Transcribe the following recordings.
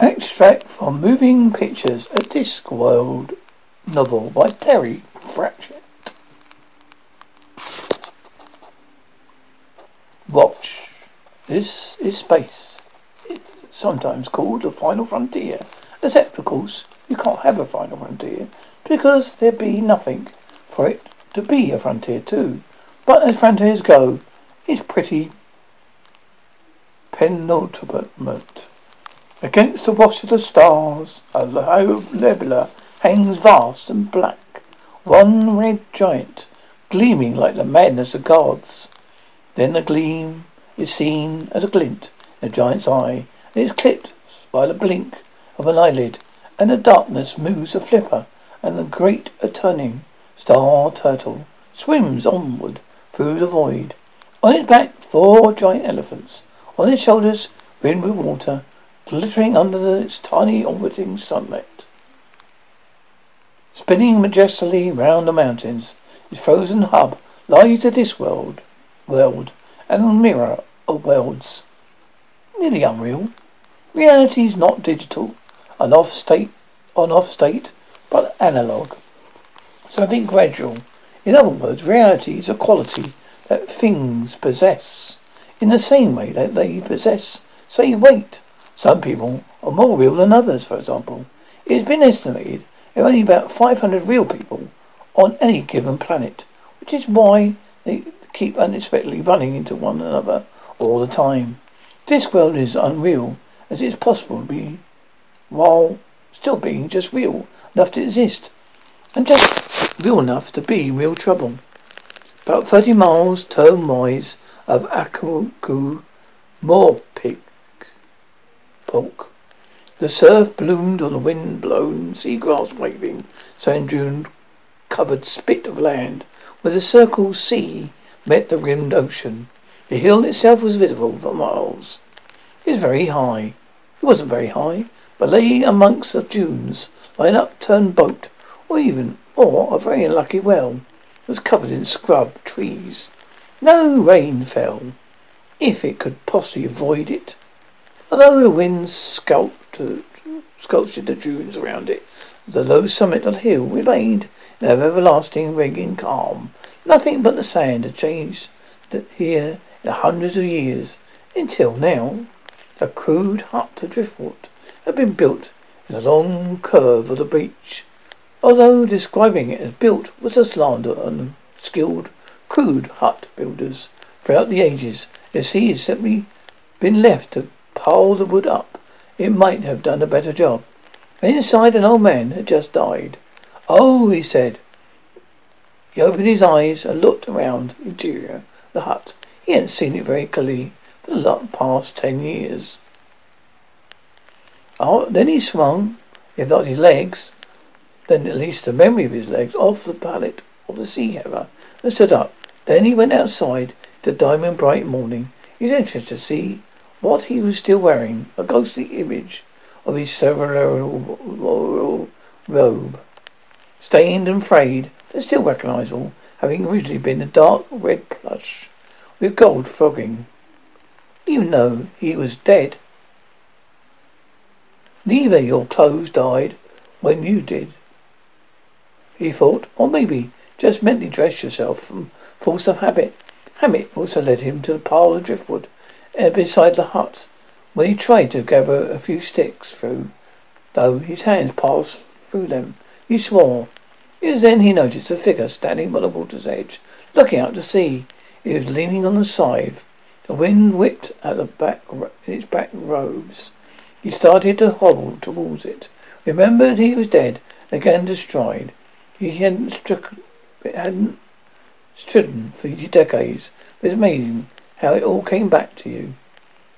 Extract from Moving Pictures, a Discworld novel by Terry Pratchett. Watch. This is space. It's sometimes called the final frontier. Except, of course, you can't have a final frontier because there'd be nothing for it to be a frontier too. But as frontiers go, it's pretty penultimate. Against the wash of the stars, a low nebula hangs vast and black. One red giant, gleaming like the madness of gods. Then the gleam is seen as a glint in the giant's eye, and is clipped by the blink of an eyelid, and the darkness moves a flipper, and the great turning star turtle swims onward through the void. On its back, four giant elephants. On its shoulders, rimmed with water, glittering under its tiny orbiting sunlight. Spinning majestically round the mountains, its frozen hub lies the Discworld, world, and a mirror of worlds. Nearly unreal. Reality is not digital, an off state, on off state, but analog. Something gradual. In other words, reality is a quality that things possess, in the same way that they possess, say, weight. Some people are more real than others, for example. It has been estimated there are only about 500 real people on any given planet, which is why they keep unexpectedly running into one another all the time. This world is unreal as it is possible to be while still being just real enough to exist and just real enough to be real trouble. About 30 miles term-wise of Akaku Morpik The surf bloomed on the wind-blown seagrass waving, sand dune covered spit of land where the circled sea met the rimmed ocean. The hill itself was visible for miles. It was very high. It wasn't very high, but lay amongst the dunes like an upturned boat, or even or a very unlucky well. It was covered in scrub trees. No rain fell, if it could possibly avoid it. Although the wind sculpted, sculptured the dunes around it, the low summit of the hill remained in an everlasting ringing calm. Nothing but the sand had changed here in hundreds of years, until now. A crude hut of driftwood had been built in a long curve of the beach. Although describing it as built was a slander on skilled, crude hut builders throughout the ages, the had simply been left to pile the wood up. It might have done a better job. And inside an old man had just died. Oh, he said. He opened his eyes and looked around the interior of the hut. He hadn't seen it very clearly for the past ten years. Oh, then he swung, if not his legs, then at least the memory of his legs, off the pallet of the sea hammer and stood up. Then he went outside to diamond bright morning. He was interested to see what he was still wearing, a ghostly image of his ceremonial robe, stained and frayed, but still recognizable, having originally been a dark red plush with gold frogging. Even though he was dead, neither your clothes died when you did. He thought, or maybe just mentally dressed yourself from force of habit. Habit also led him to the pile of driftwood Uh, beside the hut. When he tried to gather a few sticks through, though his hands passed through them, he swore. It was then he noticed a figure standing by the water's edge, looking out to sea. It was leaning on the scythe. The wind whipped at the back its back robes. He started to hobble towards it. Remembered he was dead, to stride. He hadn't struck, hadn't stridden for decades. It was amazing how it all came back to you.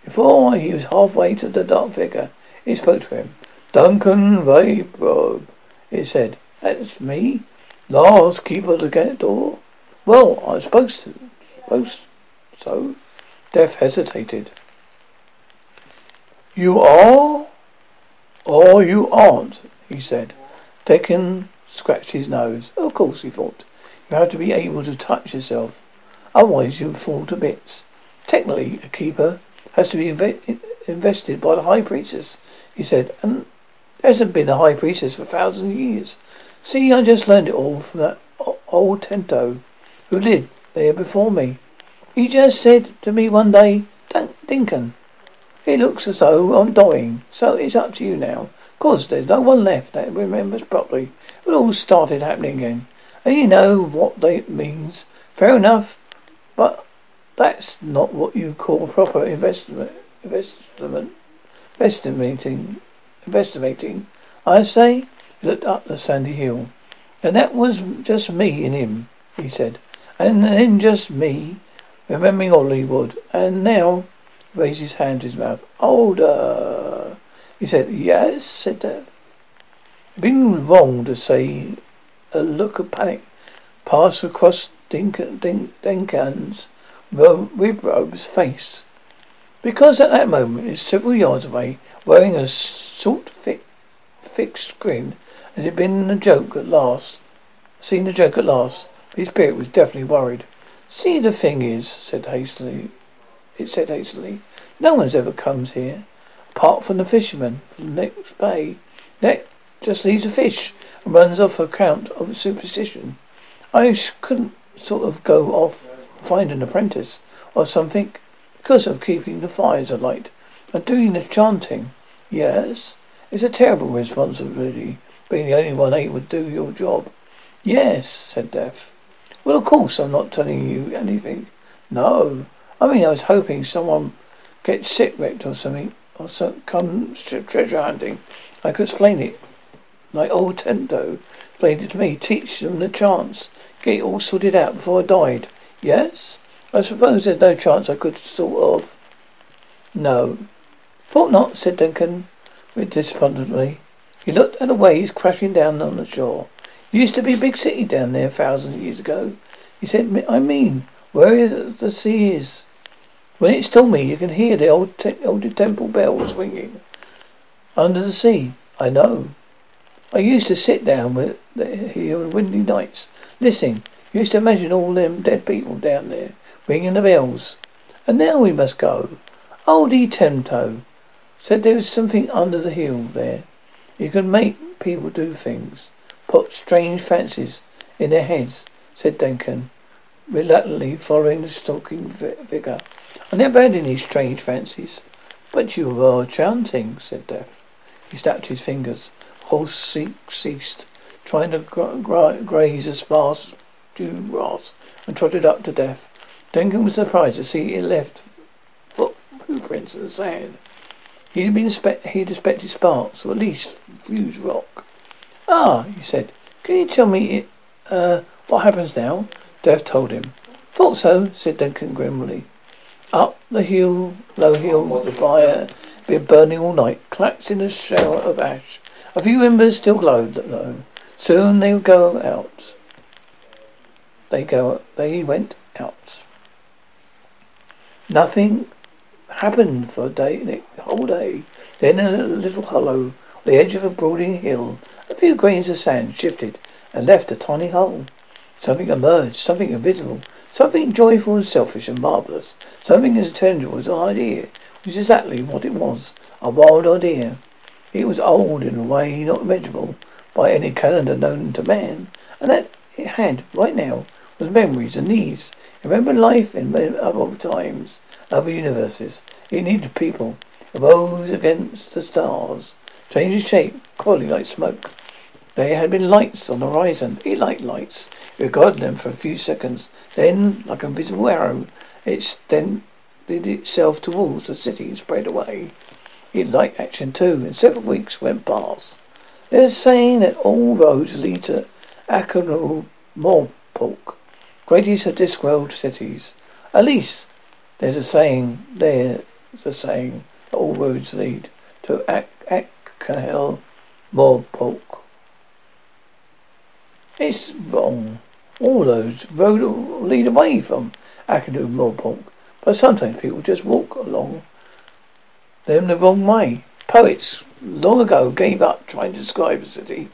Before he was halfway to the dark figure, it spoke to him. Duncan Vaporob, it said. That's me? Last keeper of the door? Well, I supposed to. Suppose so. Death hesitated. You are? Or you aren't, he said. Deacon scratched his nose. Of course, he thought. You have to be able to touch yourself. Otherwise you'll fall to bits. Technically, a keeper has to be inve- invested by the high priestess. he said, and hasn't been a high priestess for thousands of years. See, I just learned it all from that old Tento who lived there before me. He just said to me one day, Dinkin, it looks as though I'm dying, so it's up to you now. Of course, there's no one left that remembers properly. It all started happening again. And you know what that means. Fair enough. But that's not what you call proper investment investment. I say he looked up the sandy hill. And that was just me and him, he said. And then just me, remembering Holy Wood. And now raised his hand to his mouth. Older. He said, Yes, said Dad. Been wrong to say a look of panic passed across Dinkan's Dinkan's robe's face. Because at that moment, it's several yards away, wearing a salt thick, fixed grin, as it had been a joke at last. Seen the joke at last. His spirit was definitely worried. See, the thing is, said hastily, it said hastily, no one's ever comes here, apart from the fisherman from the next bay. That just leaves a fish and runs off account of superstition. I couldn't sort of go off find an apprentice or something because of keeping the fires alight and doing the chanting. Yes, it's a terrible responsibility being the only one able to do your job. Yes, said Death. Well, of course I'm not telling you anything. No, I mean I was hoping someone get shipwrecked or something, or some, come treasure hunting. I could explain it. Like old Tento explained it to me. Teach them the chance. Get it all sorted out before I died. Yes? I suppose there's no chance I could sort of. No. Thought not, said Duncan, despondently. He looked at the waves crashing down on the shore. It used to be a big city down there thousands of years ago. He said, I mean, where is the sea is. When it's stormy, you can hear the old, te- old temple bells ringing. Under the sea, I know. I used to sit down with the, here on windy nights, listening. Used to imagine all them dead people down there, ringing the bells. And now we must go. Old E. Tento said there was something under the hill there. You can make people do things, put strange fancies in their heads, said Duncan, reluctantly following the stalking figure. I never had any strange fancies. But you were chanting, said Death. He snapped his fingers. Horse ceased, trying to gra- graze as sparse dew grass, and trotted up to Death. Duncan was surprised to see it left footprints in the sand. He had been he had expected sparks, or at least fused rock. Ah, he said. Can you tell me it, uh, what happens now? Death told him. Thought so, said Duncan grimly. Up the hill, low hill, the fire been burning all night, collapsed in a shower of ash. A few embers still glowed, though. Soon they would go out. They go. They went out. Nothing happened for a day, the whole day. Then in a little hollow, the edge of a broadening hill, a few grains of sand shifted and left a tiny hole. Something emerged, something invisible, something joyful and selfish and marvellous. Something as tangible as an idea, which is exactly what it was, a wild idea. It was old in a way not measurable by any calendar known to man, and that it had, right now, was memories, and these, remember life in other times, other universes. It needed people. It rose against the stars, changing shape, coiling like smoke. There had been lights on the horizon. It liked lights. It regarded them for a few seconds. Then, like a visible arrow, it extended itself towards the city and spread away. It liked action too, and several weeks went past. There's a saying that all roads lead to Ankh Morpork, greatest of Discworld cities. At least, there's a saying, there's a saying that all roads lead to Akanel Morpork. It's wrong. All roads lead away from Ankh-Morpork. But sometimes people just walk along them the wrong way. Poets long ago gave up trying to describe a city.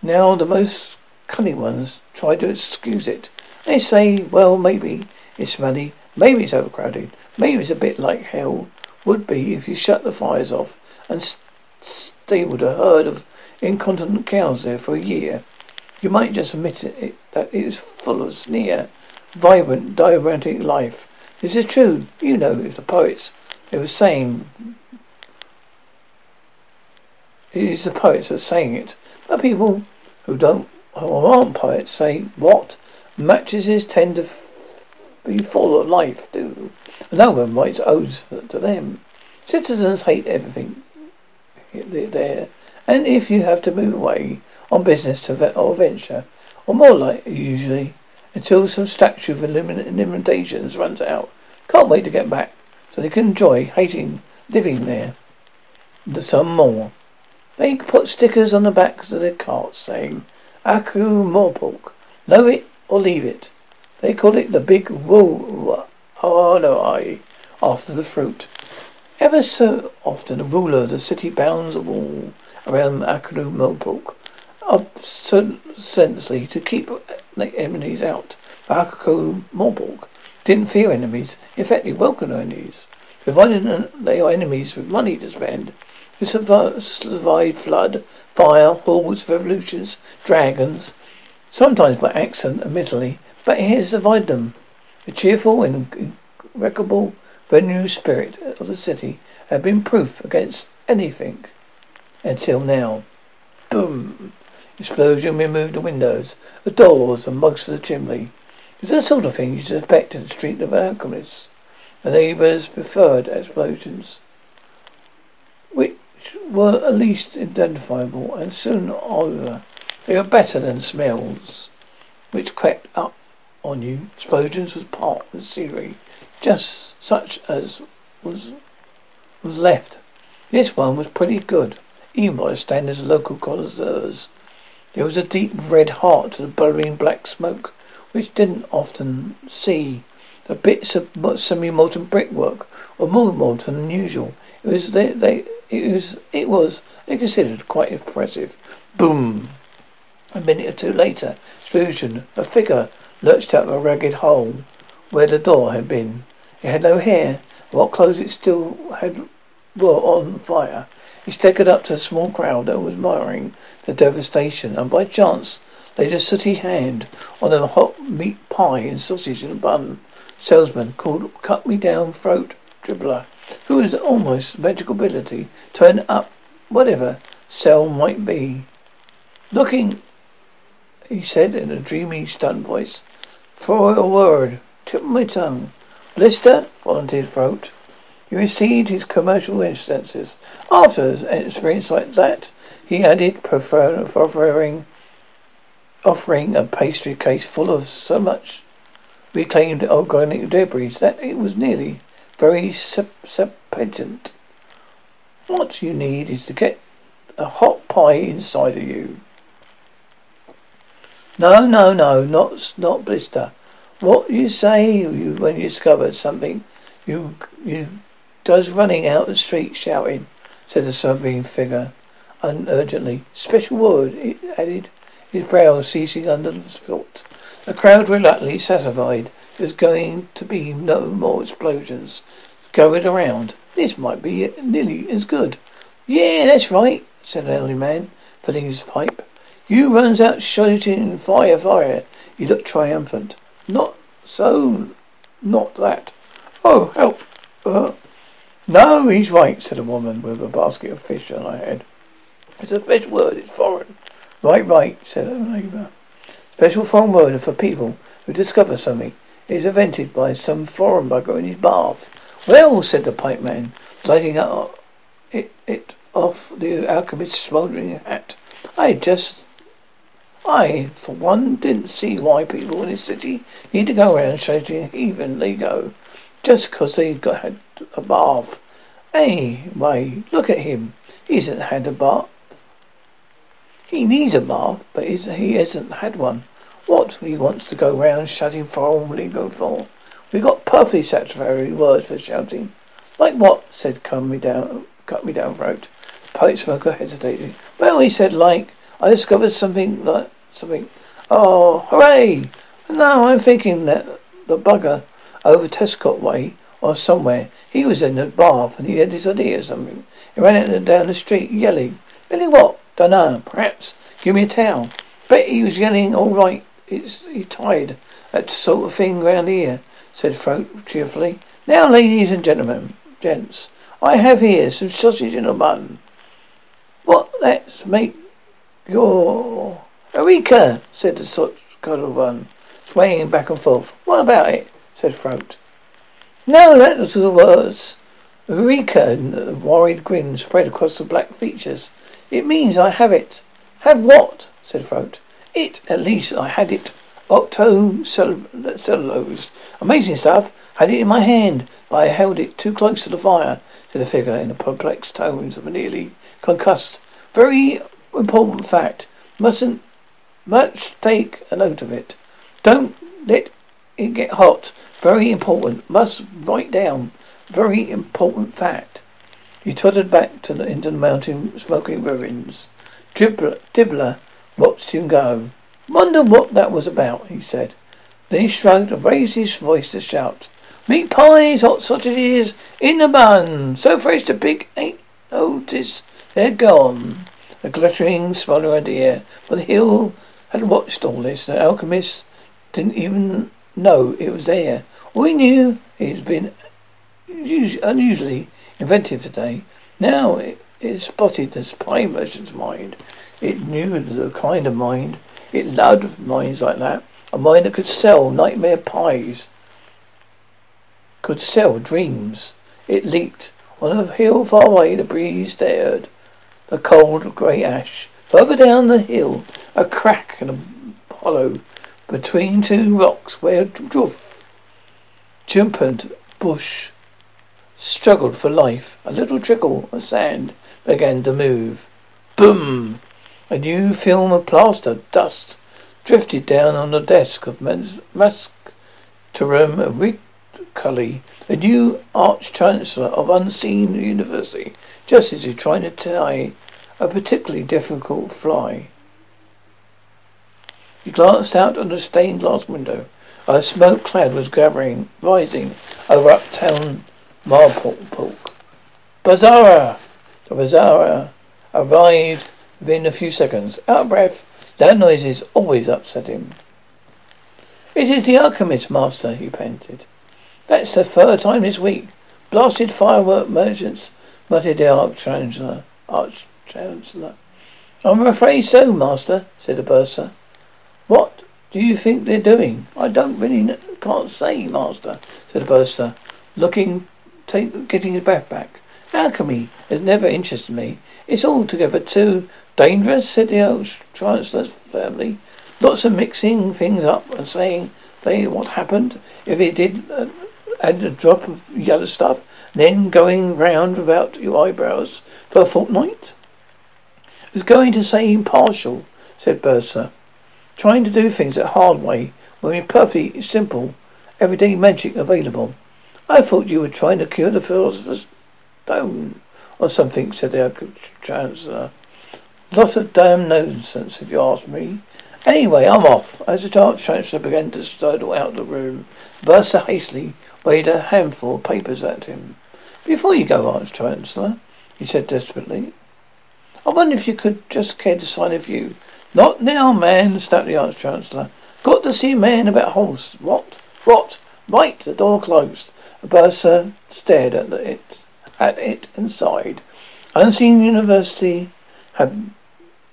Now the most cunning ones try to excuse it. They say, well, maybe it's muddy, maybe it's overcrowded, maybe it's a bit like hell would be if you shut the fires off and stabled a herd of incontinent cows there for a year. You might just admit it, that it is full of sneer, vibrant, diabetic life. This is true. You know, if the poets, they were saying, it is the poets that are saying it. But people who don't, aren't poets say, what? Mattresses tend to be full of life, do. No one writes odes to them. Citizens hate everything there. And if you have to move away on business to or venture, or more like usually, until some statute of limitations runs out, can't wait to get back so they can enjoy hating living there. Some more. They put stickers on the backs of their carts saying, Ankh-Morpork. Know it or leave it. They call it the big woo. Oh no, I. After the fruit. Ever so often a ruler of the city bounds a wall around Aku Morpork ostensibly to keep the enemies out. But Aku Morpork didn't fear enemies. In fact, he welcomed enemies. Provided they are enemies with money to spend. Who survived flood, fire, hordes, revolutions, dragons, sometimes by accident, admittedly, but he has survived them. The cheerful and irreparable venue spirit of the city had been proof against anything until now. Boom! Explosion removed the windows, the doors, and mugs of the chimney. It's the sort of thing you suspect in the street of alchemists. The neighbours preferred explosions, which were at least identifiable and soon over. They were better than smells, which crept up on you. Explosions was part of the scenery, just such as was was left. This one was pretty good, even by the standards of local connoisseurs. There was a deep red heart to the billowing black smoke, which didn't often see. The bits of semi-molten brickwork were more molten than usual. It was they, they it was it was they considered quite impressive. Boom! A minute or two later, explosion. A figure lurched out of a ragged hole where the door had been. It had no hair. What clothes it still had were on fire. He staggered up to a small crowd that was admiring the devastation, and by chance laid a sooty hand on a hot meat pie and sausage in a bun. Salesman called Cut Me Down Throat Dibbler, who has almost magical ability turn up whatever cell might be. Looking, he said in a dreamy, stunned voice, for a word, tip my tongue. Blister, volunteered Throat. He received his commercial instances. After an experience like that, he added, prefer- preferring offering a pastry case full of so much reclaimed organic debris that it was nearly very sepulchent. What you need is to get a hot pie inside of you. No, no, no, not not blister. What you say you when you discover something, you you does running out the street shouting, said the serving figure urgently. Special word, it added, his brows ceasing under the foot. The crowd reluctantly satisfied. There's going to be no more explosions going around. This might be nearly as good. Yeah, that's right, said the elderly man, filling his pipe. You runs out shouting fire, fire. He looked triumphant. Not so, not that. Oh, help. Uh, no, he's right, said a woman with a basket of fish on her head. It's a fish word, it's foreign. Right, right, said her neighbour. Special foreign word for people who discover something. It is invented by some foreign bugger in his bath. Well, said the pipe man, lighting up it, it off the alchemist's smouldering hat. I just, I, for one, didn't see why people in this city need to go around shouting heathen they go, just 'cause they've got had a bath. Hey, why, look at him. He hasn't had a bath. He needs a bath, but he hasn't had one. What he wants to go round shouting for legal for? We got perfectly satisfactory words for shouting. Like what? said cut me down cut me down throat. Pipe smoker hesitated. Well he said like I discovered something like something Oh hooray! No, I'm thinking that the bugger over Tescott way or somewhere. He was in the bath and he had this idea or something. He ran out down the street yelling. Yelling what? Dunno. Perhaps. Give me a towel. Bet he was yelling all right. It's he tired. That sort of thing round here, said Throat cheerfully. Now, ladies and gentlemen, gents, I have here some sausage in a bun. What? Let's make your Eureka! said the such cuddle one, swaying back and forth. What about it? said Throat. No, that was the words. Eureka! And the worried grin spread across the black features. It means I have it. Have what? said Throat. It, at least, I had it. Octo cellulose. Amazing stuff. Had it in my hand, but I held it too close to the fire, said the figure in the perplexed tones of a nearly concussed. Very important fact. Mustn't much take a note of it. Don't let it get hot. Very important. Must write down. Very important fact. He tottered back to the, into the mountain smoking ruins. Dibbler, Dibbler watched him go. Wonder what that was about, he said. Then he shrugged and raised his voice to shout. Meat pies, hot sausages, in the bun. So fresh the pig ain't noticed. They're gone. A glittering smell of idea. But the hill had watched all this. The alchemist didn't even know it was there. He knew he'd been unusually inventive today. Now it, it spotted the spy merchant's mind. It knew the kind of mind. It loved minds like that. A mind that could sell nightmare pies. Could sell dreams. It leaped. On a hill far away, the breeze dared. the cold grey ash. Further down the hill, a crack and a hollow between two rocks where Droof, jumpened bush struggled for life. A little trickle of sand began to move. Boom! A new film of plaster dust drifted down on the desk of Mustrum Ridcully, the new Arch Chancellor of Unseen University, just as he's trying to tie a particularly difficult fly. He glanced out of the stained glass window. A smoke cloud was gathering, rising over uptown Morpork. Bursar! The Bursar arrived within a few seconds. Out of breath, loud noises always upset him. It is the alchemist, master, he panted. That's the third time this week. Blasted firework merchants, muttered the Arch-Chancellor. Arch Chancellor. I'm afraid so, Master, said the bursar. What do you think they're doing? I don't really know, can't say, Master, said the bursar, looking, take, getting his breath back. Alchemy has never interested me. It's altogether too dangerous, said the old Chancellor's family. Lots of mixing things up and saying they what happened if it did uh, add a drop of yellow stuff, then going round about your eyebrows for a fortnight I was going to say impartial, said Bursar. Trying to do things the hard way when we're perfectly simple, everyday magic available. I thought you were trying to cure the philosopher's stone or something, said the old Chancellor. Lot of damn nonsense, if you ask me. Anyway, I'm off. As the Dark Chancellor began to sidle out of the room, Bursar hastily waved a handful of papers at him. Before you go, Arch Chancellor, he said desperately, I wonder if you could just care to sign a few. Not now, man, snapped the Arch Chancellor. Got to see a man about horse. What? What? Right, the door closed. The bursar stared at it, at it and sighed. Unseen University had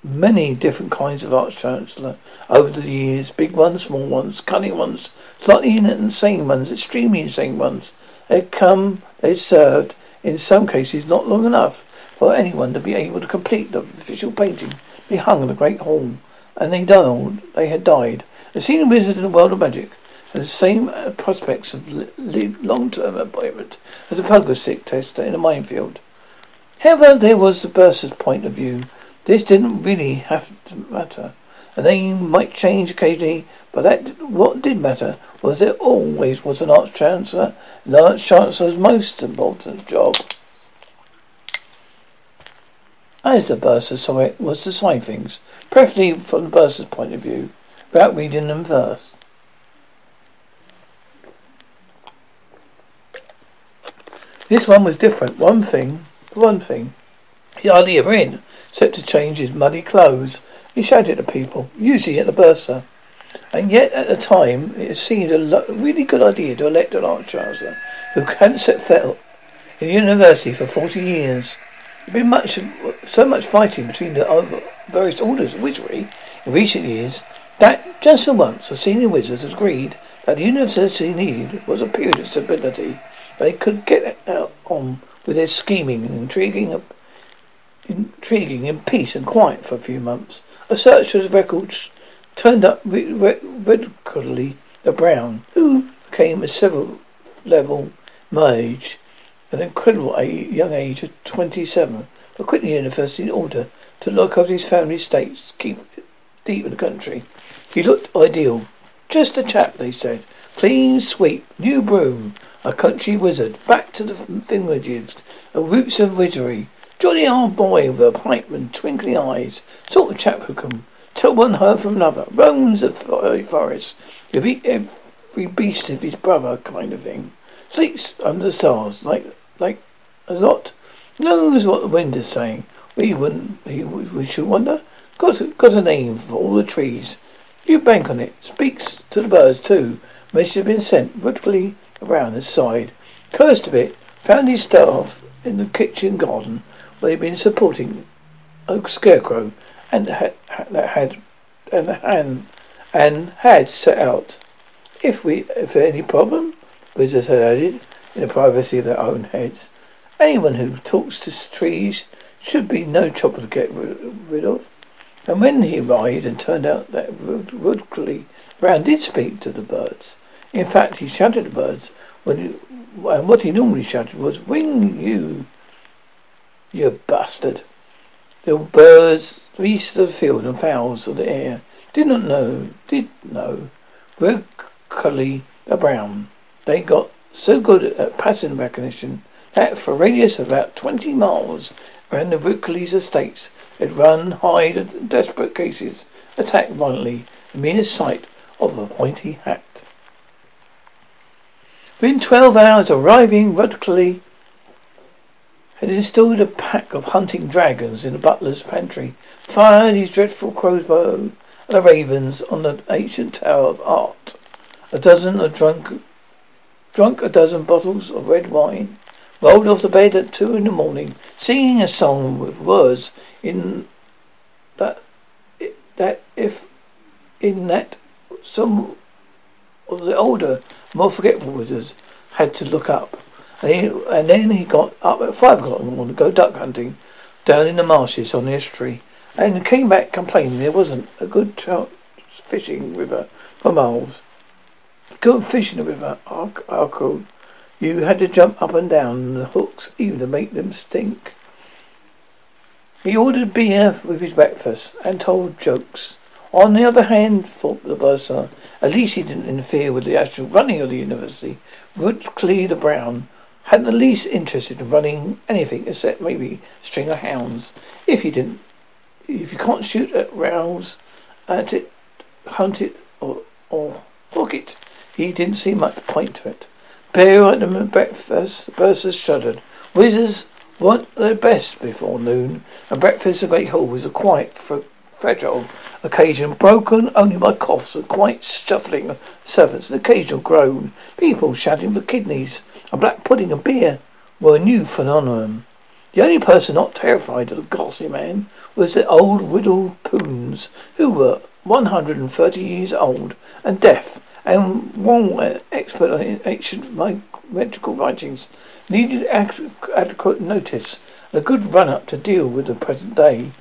many different kinds of Arch Chancellor over the years. Big ones, small ones, cunning ones, slightly insane ones, extremely insane ones. They'd come, they'd served, in some cases not long enough for anyone to be able to complete the official painting be hung in the great hall. And they died. They had died. A senior wizard in the world of magic had the same uh, prospects of long-term employment as a prognostic tester in a minefield. However, there was the bursar's point of view. This didn't really have to matter. A name might change occasionally, but that what did matter was there always was an arch chancellor, and the arch chancellor's most important job. As the bursar saw it, was to sign things, preferably from the bursar's point of view, without reading them first. This one was different. One thing, one thing, he hardly ever in, except to change his muddy clothes. He shouted at people, usually at the bursar. And yet, at the time, it seemed a lo- really good idea to elect an art chancellor who hadn't set foot in university for 40 years. There'd been much, so much fighting between the various orders of wizardry in recent years that just for once the senior wizards agreed that the university needed was a period of stability. They could get out on with their scheming and intriguing, intriguing in peace and quiet for a few months. A search for records turned up regularly the Brown, who came a several level mage at an incredible young age of 27, but quit the university in order to look after his family estates, keep deep in the country. He looked ideal. Just a chap, they said. Clean sweep, new broom, a country wizard, back to the thingamajigs, a roots of wizardry. Jolly old boy with a pipe and twinkling eyes, sort of chap who can tell one herb from another, roams the forest, with every beast of his brother kind of thing. Sleeps under the stars, like like a lot. Knows what the wind is saying. We wouldn't. We, we should wonder. Got got a name for all the trees. You bank on it. Speaks to the birds too. Message have been sent vertically around his side. Cursed a bit. Found his staff in the kitchen garden where they'd been supporting a scarecrow and had, that had and and and had set out. If we if there any problem, Wizards had added, in the privacy of their own heads, anyone who talks to trees should be no trouble to get rid of. And when he arrived and turned out that Woodley Brown did speak to the birds. In fact, he shouted at the birds when he, and what he normally shouted was, "Wing you, you bastard!" The birds beasts of the field and fowls of the air did not know, did know, Ridcully the Brown. They got so good at pattern recognition that for a radius of about 20 miles around the Ridcully's estates, they'd run, hide, and in desperate cases attack violently, the meanest sight of a pointy hat. Within 12 hours of arriving, Ruckley had installed a pack of hunting dragons in the butler's pantry, fired his dreadful crossbow at the ravens on the ancient tower of art. A dozen of drunk, drunk a dozen bottles of red wine, rolled off the bed at two in the morning, singing a song with words in that that if in that some of the older, more forgetful wizards had to look up. And, he, and then he got up at five o'clock in the morning to go duck hunting down in the marshes on the estuary, and came back complaining there wasn't a good trout fishing river for miles. Good fishing river, Arco. You had to jump up and down the hooks even to make them stink. He ordered beer with his breakfast and told jokes. On the other hand, thought the bursar, at least he didn't interfere with the actual running of the university. Woodley the Brown hadn't the least interest in running anything except maybe a string of hounds. If you didn't, if you can't shoot at rouse at it, hunt it, or or hook it, he didn't see much point to it. Bear at them at breakfast, Bursar shuddered. Wizards want their best before noon, and breakfast at the great hall was a quiet, fragile occasion, broken only by coughs and quiet shuffling servants, an occasional groan, people shouting for kidneys, a black pudding and beer were a new phenomenon. The only person not terrified of the ghastly man was the old Windle Poons, who were one hundred and thirty years old and deaf, and one expert on ancient metrical writings needed adequate notice, and a good run-up to deal with the present day.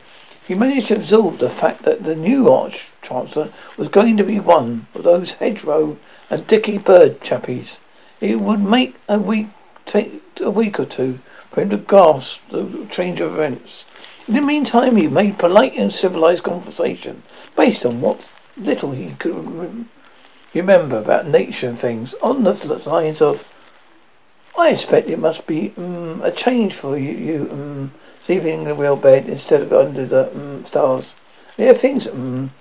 He managed to absorb the fact that the new Arch Chancellor was going to be one of those hedgerow and Dicky Bird chappies. It would make a week take a week or two for him to grasp the change of events. In the meantime, he made polite and civilized conversation based on what little he could remember about nature and things, on the lines of, "I expect it must be um, a change for you, you um, sleeping in a real bed instead of under the um, stars. There are things um,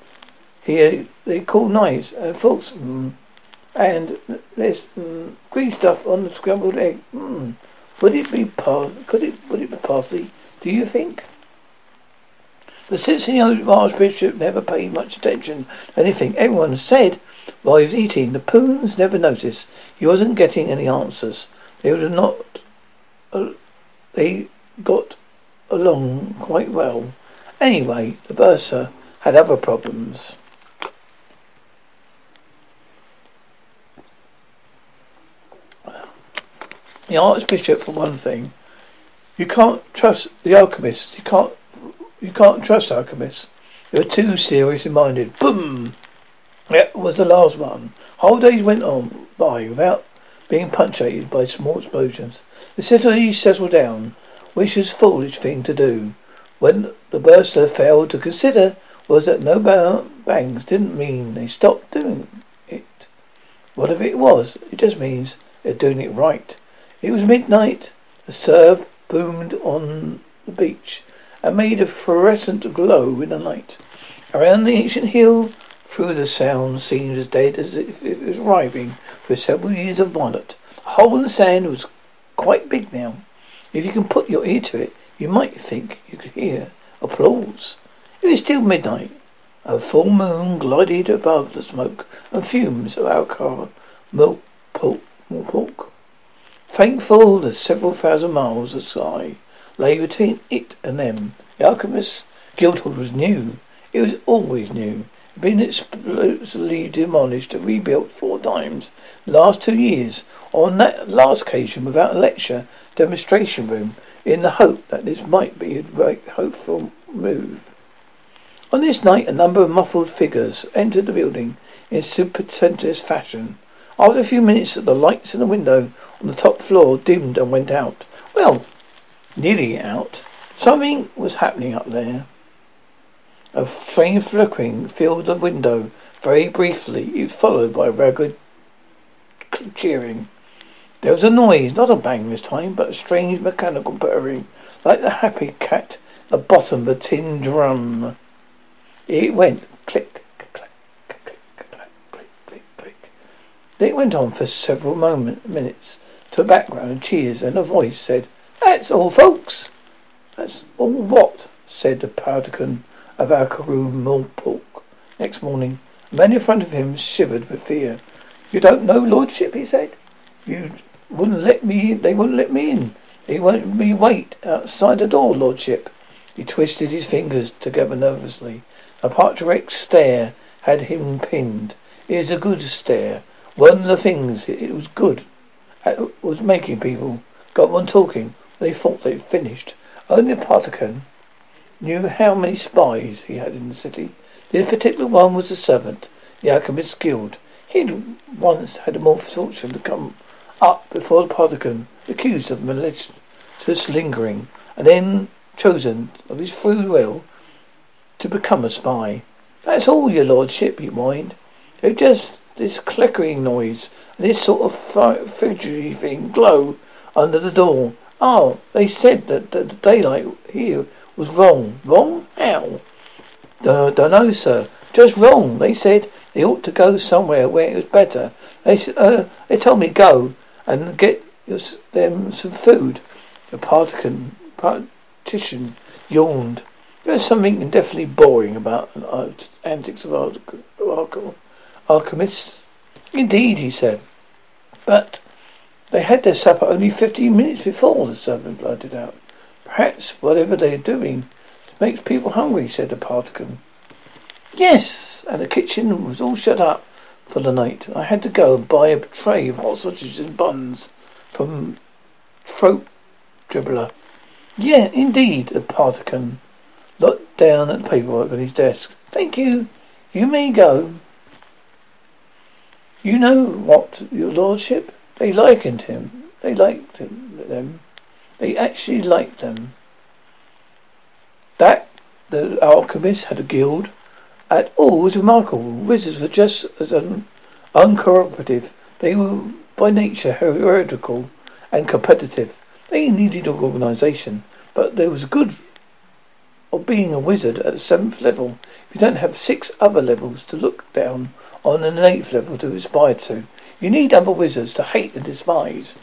here they call nice and false." Um, and there's mm, green stuff on the scrambled egg. Mm. Would it be par- could it would it be parsley, do you think? But since The Archbishop never paid much attention to anything everyone said while he was eating. The Poons never noticed. He wasn't getting any answers. They were not. Uh, they got along quite well. Anyway, the bursar had other problems. The Archbishop, for one thing, you can't trust the alchemists. You can't, you can't trust alchemists. They're too seriously minded. Boom! That was the last one. Whole days went on by without being punctuated by small explosions. The city settled down, which is a foolish thing to do. When the bursar failed to consider was that no bangs didn't mean they stopped doing it. Whatever it was, it just means they're doing it right. It was midnight. The surf boomed on the beach and made a fluorescent glow in the night. Around the ancient hill, through the sound seemed as dead as if it was arriving for several years of violet. The hole in the sand was quite big now. If you can put your ear to it, you might think you could hear applause. It was still midnight. A full moon glided above the smoke and fumes of alcohol milk pork. Milk pork. Thankful that several thousand miles of sky lay between it and them. The Alchemist's Guildhall was new. It was always new. It had been explosively demolished and rebuilt four times the last two years. On that last occasion without a lecture demonstration room in the hope that this might be a hopeful move. On this night a number of muffled figures entered the building in superstitious fashion. After a few minutes the lights in the window on the top floor dimmed and went out. Well, nearly out. Something was happening up there. A faint flickering filled the window. Very briefly, it was followed by ragged cheering. There was a noise, not a bang this time, but a strange mechanical purring, like the happy cat at the bottom of a tin drum. It went click, click, click, click, click, click, click. It went on for several moment, minutes to a background of cheers, and a voice said, That's all, folks. That's all what? said the Patrician of Ankh-Morpork. Next morning, a man in front of him shivered with fear. You don't know, Lordship, he said. You wouldn't let me in. they wouldn't let me in. They won't me wait outside the door, Lordship. He twisted his fingers together nervously. A Patrician's stare had him pinned. It was a good stare. One of the things it was good was making people got one talking. They thought they'd finished. Only Patrician knew how many spies he had in the city. This particular one was a servant, the Alchemist's Guild. He'd once had a more fortune to come up before the Patrician, accused of malicious lingering, and then chosen of his free will to become a spy. That's all, your lordship, he whined. It just this clickering noise and this sort of fidgety thing glow under the door. Oh, they said that, the daylight here was wrong. Wrong? How? Don't know, sir. Just wrong. They said they ought to go somewhere where it was better. They uh, they told me go and get them some food. The partisan partition yawned. There's something definitely boring about the antics of alchemists. Indeed, he said. But they had their supper only fifteen minutes before, the servant blurted out. Perhaps whatever they're doing makes people hungry, said the Patrician. Yes, and the kitchen was all shut up for the night. I had to go and buy a tray of hot sausages and buns from Throat Dibbler. Yeah, indeed, the Patrician looked down at the paperwork on his desk. Thank you. You may go. You know what, your lordship? They likened him. They liked him, them. They actually liked them. That the alchemists had a guild at oh, all was remarkable. Wizards were just as un- uncooperative. They were by nature heretical and competitive. They needed organisation, but there was good of being a wizard at the seventh level if you don't have six other levels to look down on an eighth level to aspire to. You need other wizards to hate and despise.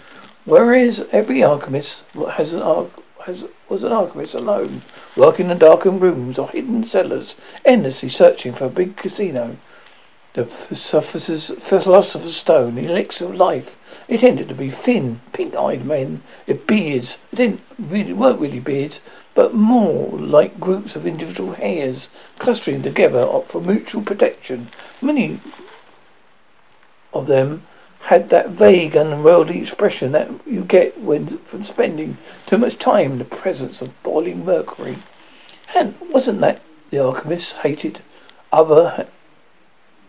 Whereas every alchemist has an has, was an alchemist alone, working in darkened rooms or hidden cellars, endlessly searching for a big casino. The philosopher's stone, the elixir of life. They tended to be thin, pink-eyed men with beards. They didn't really weren't really beards, but more like groups of individual hairs clustering together for mutual protection. Many of them had that vague and unworldly expression that you get when from spending too much time in the presence of boiling mercury. And wasn't that the alchemists hated other?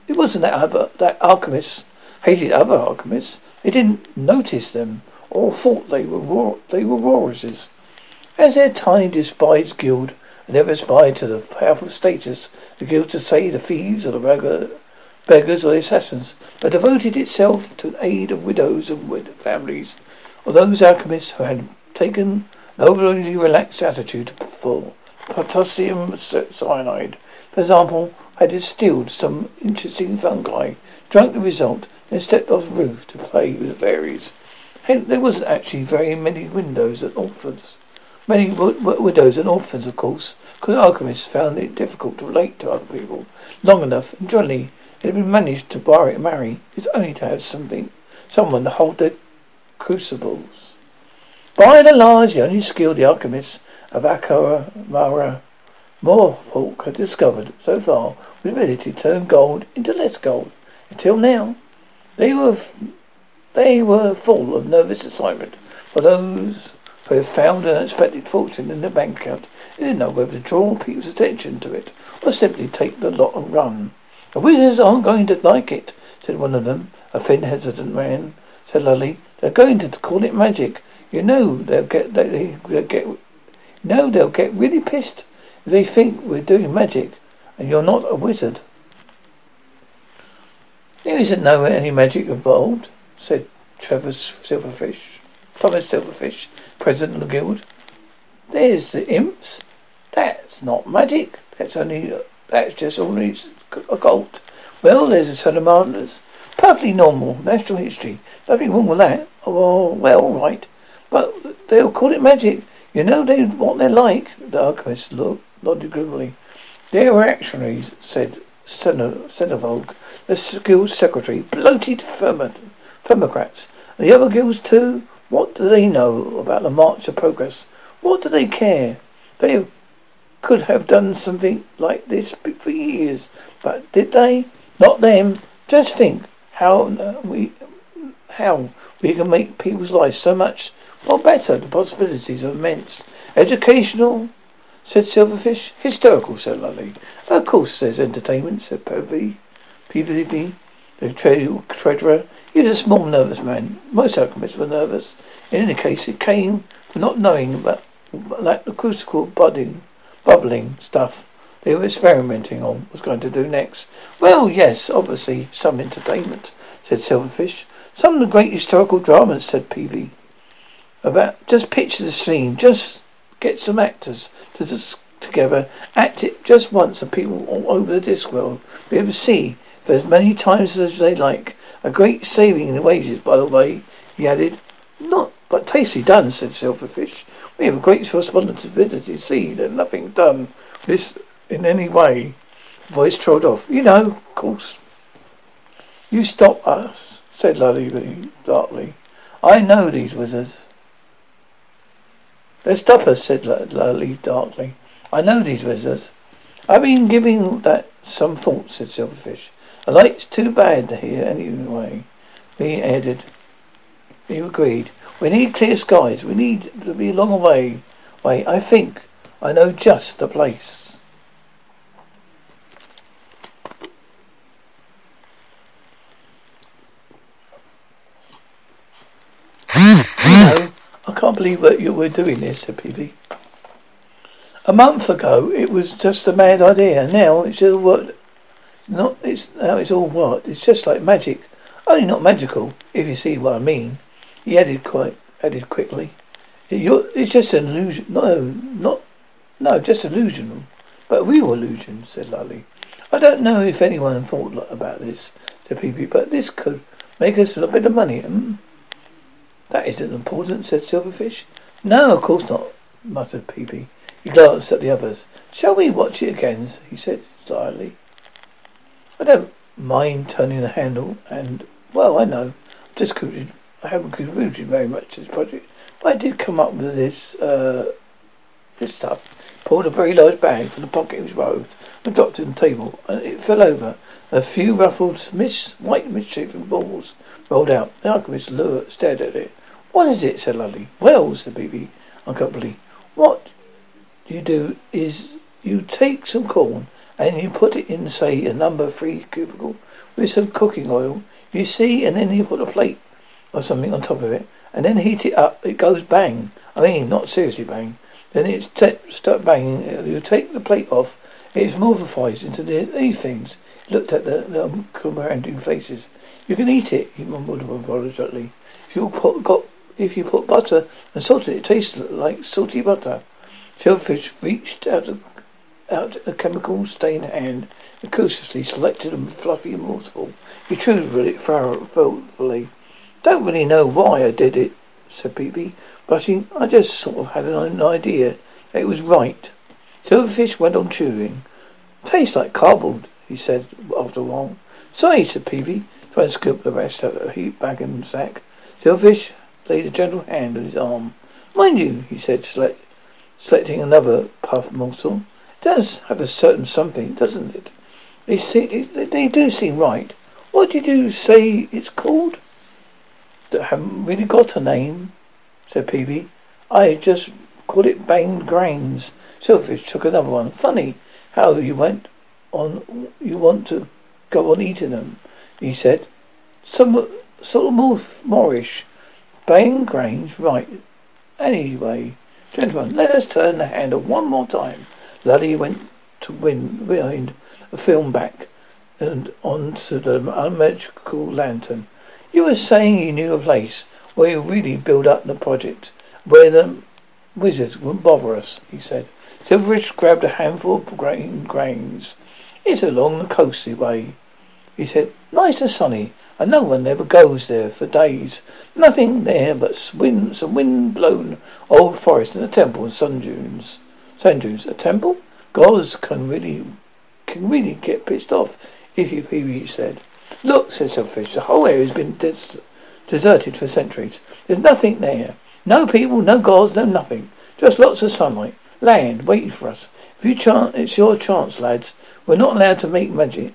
It wasn't that other that alchemists hated other alchemists. They didn't notice them or thought they were they were walruses. As their tiny despised guild never aspired to the powerful status the guild to say the thieves or the regular beggars or the assassins, but devoted itself to the aid of widows and wid- families, or those alchemists who had taken an overly relaxed attitude for potassium cyanide. For example, had distilled some interesting fungi, drank the result, then stepped off the roof to play with the fairies. Hence, there wasn't actually very many windows and orphans. Many w- w- widows and orphans, of course, because alchemists found it difficult to relate to other people long enough, and generally it had been managed to and marry is only to have something, someone to hold their crucibles. By and large, the only skilled the alchemists of Akara Mara Morhawk had discovered so far was the ability to turn gold into less gold. Until now, they were they were full of nervous excitement for those who had found an unexpected fortune in their bank account. They didn't know whether to draw people's attention to it or simply take the lot and run. The wizards aren't going to like it, said one of them, a thin, hesitant man. Said Lully, they're going to call it magic. You know they'll get they, will get know they'll get really pissed if they think we're doing magic and you're not a wizard. There isn't no any magic involved, said Trevor Silverfish. Thomas Silverfish, president of the guild. There's the imps. That's not magic. That's only that's just ordinary occult. Well, there's a salamanders. Perfectly normal. Natural history. Nothing wrong with that. Oh, well, right. But they'll call it magic. You know they what they're like. The alchemist nodded grimly. They're reactionaries, said Sendivoge, the guild secretary. Bloated Thermocrats. The other guilds too? What do they know about the march of progress? What do they care? They could have done something like this for years, but did they? Not them. Just think how we how we can make people's lives so much more better. The possibilities are immense. Educational, said Silverfish. Historical, said Lully. Of course, says entertainment, said Peavie. PVP, the treasurer. He was a small, nervous man. Most alchemists were nervous. In any case, it came from not knowing about the crucible budding bubbling stuff they were experimenting on was going to do next. Well, yes, obviously some entertainment, said Silverfish. Some of the great historical dramas, said Peavie. About just picture the scene, just get some actors to just together, act it just once, and people all over the disc world be able to see for as many times as they like. A great saving in the wages, by the way, he added. Not but tasty done, said Silverfish. We have a great responsibility to see that nothing done this in any way. Voice trod off. You know, of course. You stop us, said Lully darkly. I know these wizards. They stop us, said Lully darkly. I know these wizards. I've been giving that some thought, said Silverfish. The light's too bad here anyway. He added. He agreed. We need clear skies. We need to be a long way. Wait, I think I know just the place. know, I can't believe that you were doing this, said Peavie. A month ago, it was just a mad idea. Now it's all what? Not it's now it's all what? It's just like magic, only not magical, if you see what I mean. He added quite added quickly. It's just an illusion. No, not no, just illusion. But a real illusion, said Lully. I don't know if anyone thought about this, said Peavie, but this could make us a bit of money. Hmm? That isn't important, said Silverfish. No, of course not, muttered Peepee. He glanced at the others. Shall we watch it again? he said slyly. I don't mind turning the handle and, well, I know. Just contributed, I haven't contributed very much to this project. But I did come up with this, uh, this stuff. Pulled a very large bag from the pocket of his robes and dropped it on the table. And it fell over. A few ruffled, mis- white misshapen balls rolled out. The alchemist lured, stared at it. What is it? said Lully. Well, said Peepee uncomfortably. What you do is you take some corn and you put it in, say, a number three crucible with some cooking oil. You see, and then you put a plate or something on top of it, and then heat it up. It goes bang. I mean, not seriously bang. Then it t- start banging. Uh, you take the plate off. It morphifies into these things. He looked at the, the comprehending faces. You can eat it, he mumbled apologetically. If you put got if you put butter and salt in it, it tastes like salty butter. Silverfish reached out a, out a chemical stained hand and cautiously selected a fluffy morsel. He chewed it thoughtfully. Don't really know why I did it, said Peepee, but I just sort of had an idea it was right. Silverfish went on chewing. Tastes like cardboard, he said after a while. Sorry, said Peepee, trying to scoop the rest out of the heap bag and sack. Silverfish laid a gentle hand on his arm. Mind you, he said, select, selecting another puff morsel, it does have a certain something, doesn't it? They, see, they do seem right. What did you say it's called? That haven't really got a name, said Peepee. I just call it banged grains. Silverfish took another one. Funny how you went on. You want to go on eating them, he said. Some sort of more Moorish. Bang grains, right. Anyway, gentlemen, let us turn the handle one more time. Lully went to win behind a film back and onto the magical lantern. You were saying you knew a place where you really build up the project, where the wizards wouldn't bother us, he said. Silverfish grabbed a handful of grain grains. It's along the coasty way, he said. Nice and sunny and no one ever goes there for days. Nothing there but wind, some wind-blown old forest and a temple and sun dunes. Sand dunes. A temple? Gods can really, can really get pissed off if you, he said. Look, said Silverfish, the whole area has been des- deserted for centuries. There's nothing there. No people, no gods, no nothing. Just lots of sunlight. Land waiting for us. If you chance, it's your chance, lads. We're not allowed to make magic.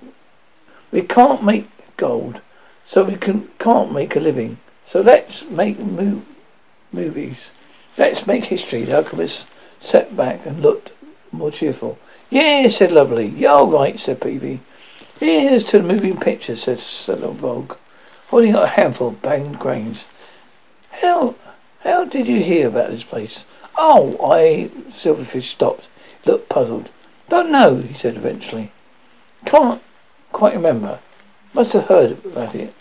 We can't make gold. So we can, can't make a living. So let's make mo- movies. Let's make history. The alchemist sat back and looked more cheerful. Yeah, said Lovely. You're right, said Peepee. Here's to the moving pictures, said Vogue, holding out a handful of banged grains. How, how did you hear about this place? Oh, I... Silverfish stopped, looked puzzled. Don't know, he said eventually. Can't quite remember. Must have heard about it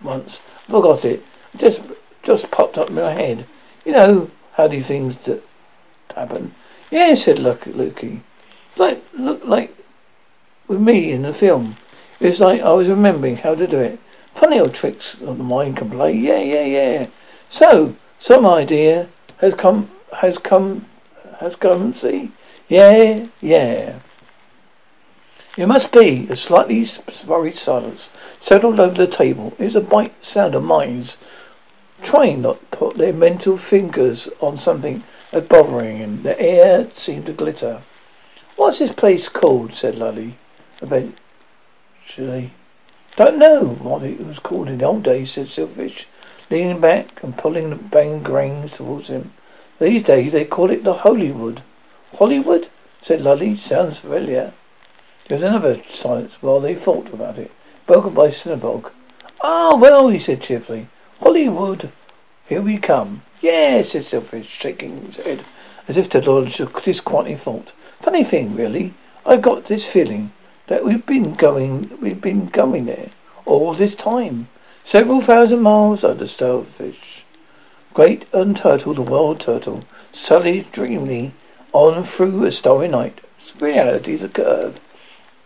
once. Forgot it. Just just popped up in my head. You know how these things that happen. Yeah, said Lukey. Like look like with me in the film. It's like I was remembering how to do it. Funny old tricks that the mind can play. Yeah, yeah, yeah. So some idea has come has come has come see? Yeah, yeah. It must be. A slightly worried silence settled over the table. It was a bright sound of minds trying not to put their mental fingers on something that's bothering him. The air seemed to glitter. What's this place called? said Lully. Eventually. Don't know what it was called in the old days, said Silverfish, leaning back and pulling the bang grains towards him. These days they call it the Hollywood. Hollywood? said Lully. Sounds familiar. There was another silence while they thought about it, broken by Sendivoge. Ah, well, he said cheerfully. Hollywood, here we come. Yes, said Silverfish, shaking his head as if to lodge a disquieting thought. Funny thing, really. I've got this feeling that we've been going, we've been going there all this time. Several thousand miles under starfish. Great and turtle, the world turtle, sullied dreamily on through a starry night. Reality's a curve.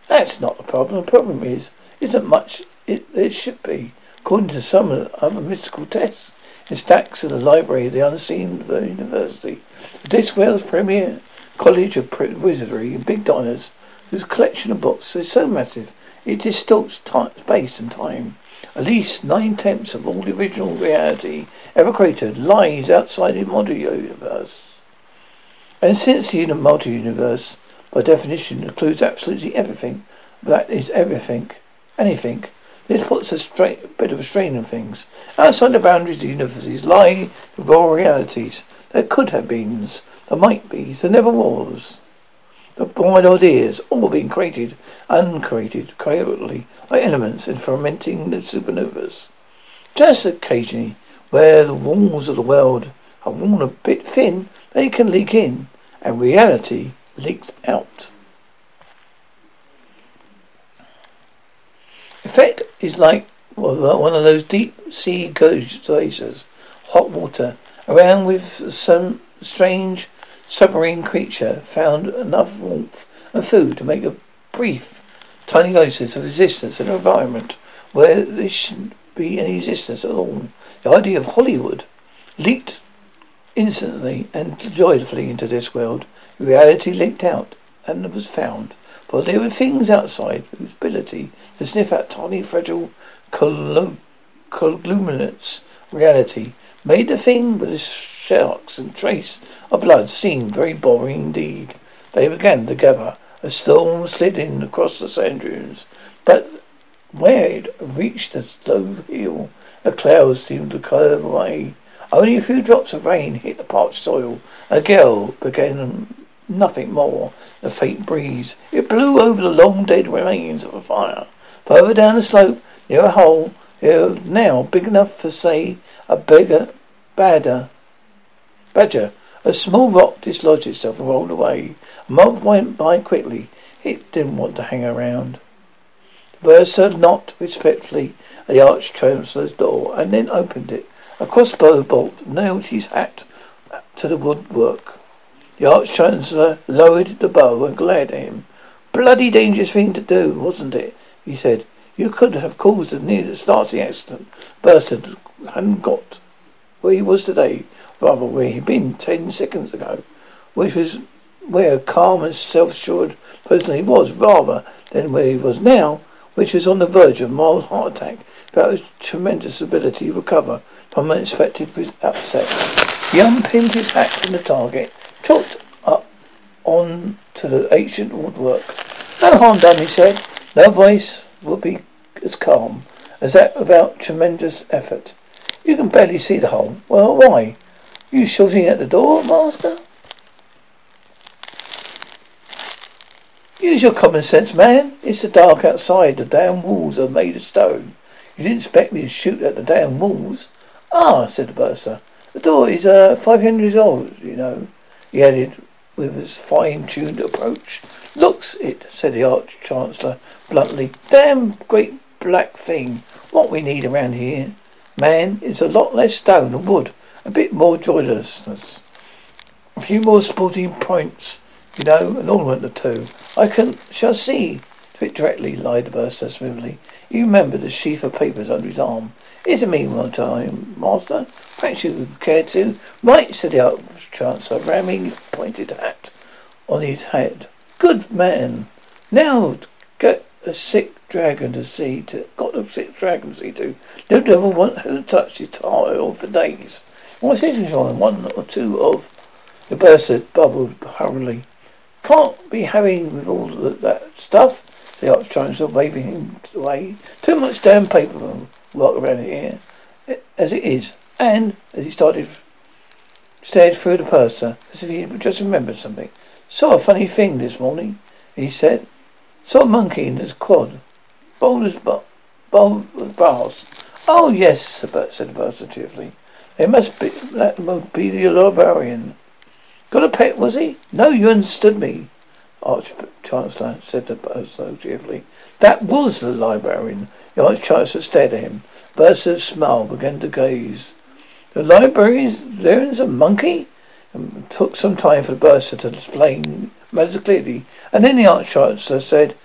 That's not the problem. The problem is, isn't much it, it should be. According to some other mystical tests, in stacks in the library of the unseen university. this world's premier college of wizardry and big diners, whose collection of books is so massive it distorts time, space and time. At least nine tenths of all the original reality ever created lies outside the multi-universe. And since the multi-universe, by definition, includes absolutely everything, that is everything, anything, this puts a bit of a strain on things. Outside the boundaries of the universes lie raw realities. There could have been, there might be, there never was. The wide ideas, all being created, uncreated, creatively, like elements in fermenting the supernovas. Just occasionally, where the walls of the world are worn a bit thin, they can leak in, and reality leaks out. Effect is like one of those deep sea glaciers, hot water, around with some strange submarine creature found enough warmth and food to make a brief, tiny oasis of existence in an environment where there shouldn't be any existence at all. The idea of Hollywood leaked instantly and joyfully into this world. Reality leaked out and was found. For there were things outside whose ability to sniff out tiny, fragile conglomerates reality made the thing with the sharks and trace of blood seem very boring indeed. They began to gather. A storm slid in across the sand dunes, but where it reached the slow hill, the clouds seemed to curve away. Only a few drops of rain hit the parched soil. A gale began nothing more. The faint breeze. It blew over the long dead remains of a fire. Further down the slope, near a hole, now big enough for, say, a bigger, badder, badger. A small rock dislodged itself and rolled away. A month went by quickly. It didn't want to hang around. The bursar knocked respectfully at the Arch Chancellor's door and then opened it. A crossbow bolt nailed his hat to the woodwork. The Arch Chancellor lowered the bow and glared at him. Bloody dangerous thing to do, wasn't it? he said. You could have caused a near starting accident. Bursar hadn't got where he was today, rather where he'd been ten seconds ago, which was where calm and self-assured person he was, rather than where he was now, which was on the verge of a mild heart attack, without his tremendous ability to recover from unexpected upset. He unpinned his hat from the target, chalked up on to the ancient woodwork. No harm done, he said. No voice would be as calm as that without tremendous effort. You can barely see the hole. Well, why? You shooting at the door, master? Use your common sense, man. It's the dark outside. The damn walls are made of stone. You didn't expect me to shoot at the damn walls. Ah, said the bursar. The door is uh, five hundred years old, you know. He added with his fine-tuned approach. Looks it, said the Arch Chancellor bluntly. Damn great black thing. What we need around here, man, is a lot less stone and wood, a bit more joylessness, a few more sporting points, you know, an ornament or two. I can shall see to it directly, lied the bursar smoothly. You remember the sheaf of papers under his arm. Is it me one time, master? Perhaps you would care to. Right, said the Chancellor, ramming pointed hat on his head. Good man. Now get a sick dragon to see to got a sick dragon to see to. No devil won't touch his tile for days. What's this on? One or two of the bursar bubbled hurriedly. Can't be having with all that stuff, the Arch Chancellor waving him away. Too much damn paper work around here eh, as it is. And as he started stared through the bursar as if he had just remembered something. Saw a funny thing this morning, he said. Saw a monkey in his quad. Bold as bold as brass. Oh yes, said the bursar cheerfully. It must be that must be the librarian. Got a pet, was he? No, you understood me. Arch Chancellor said the bursar cheerfully. That was the librarian. The Arch Chancellor stared at him. Bursar's smile began to gaze. The librarian there is a monkey? It took some time for the bursar to explain matters clearly, and then the Arch Chancellor said,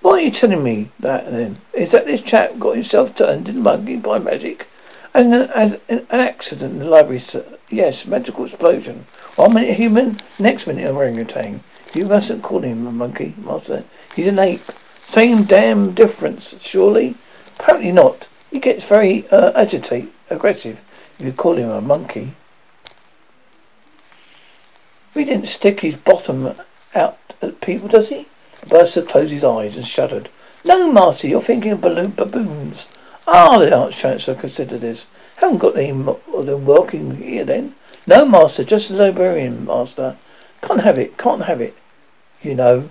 Why are you telling me that then? Is that this chap got himself turned into monkey by magic? An, an, an accident in the library, sir. Yes, medical explosion. One minute human, next minute a orangutan. You mustn't call him a monkey, master. He's an ape. Same damn difference, surely? Apparently not. He gets very uh, agitate, aggressive if you call him a monkey. He didn't stick his bottom out at people, does he? Bursar closed his eyes and shuddered. No, Master, you're thinking of balloon baboons. Ah, the Arch Chancellor considered this. Haven't got any more than working here then. No, Master, just a librarian, Master. Can't have it, can't have it. You know.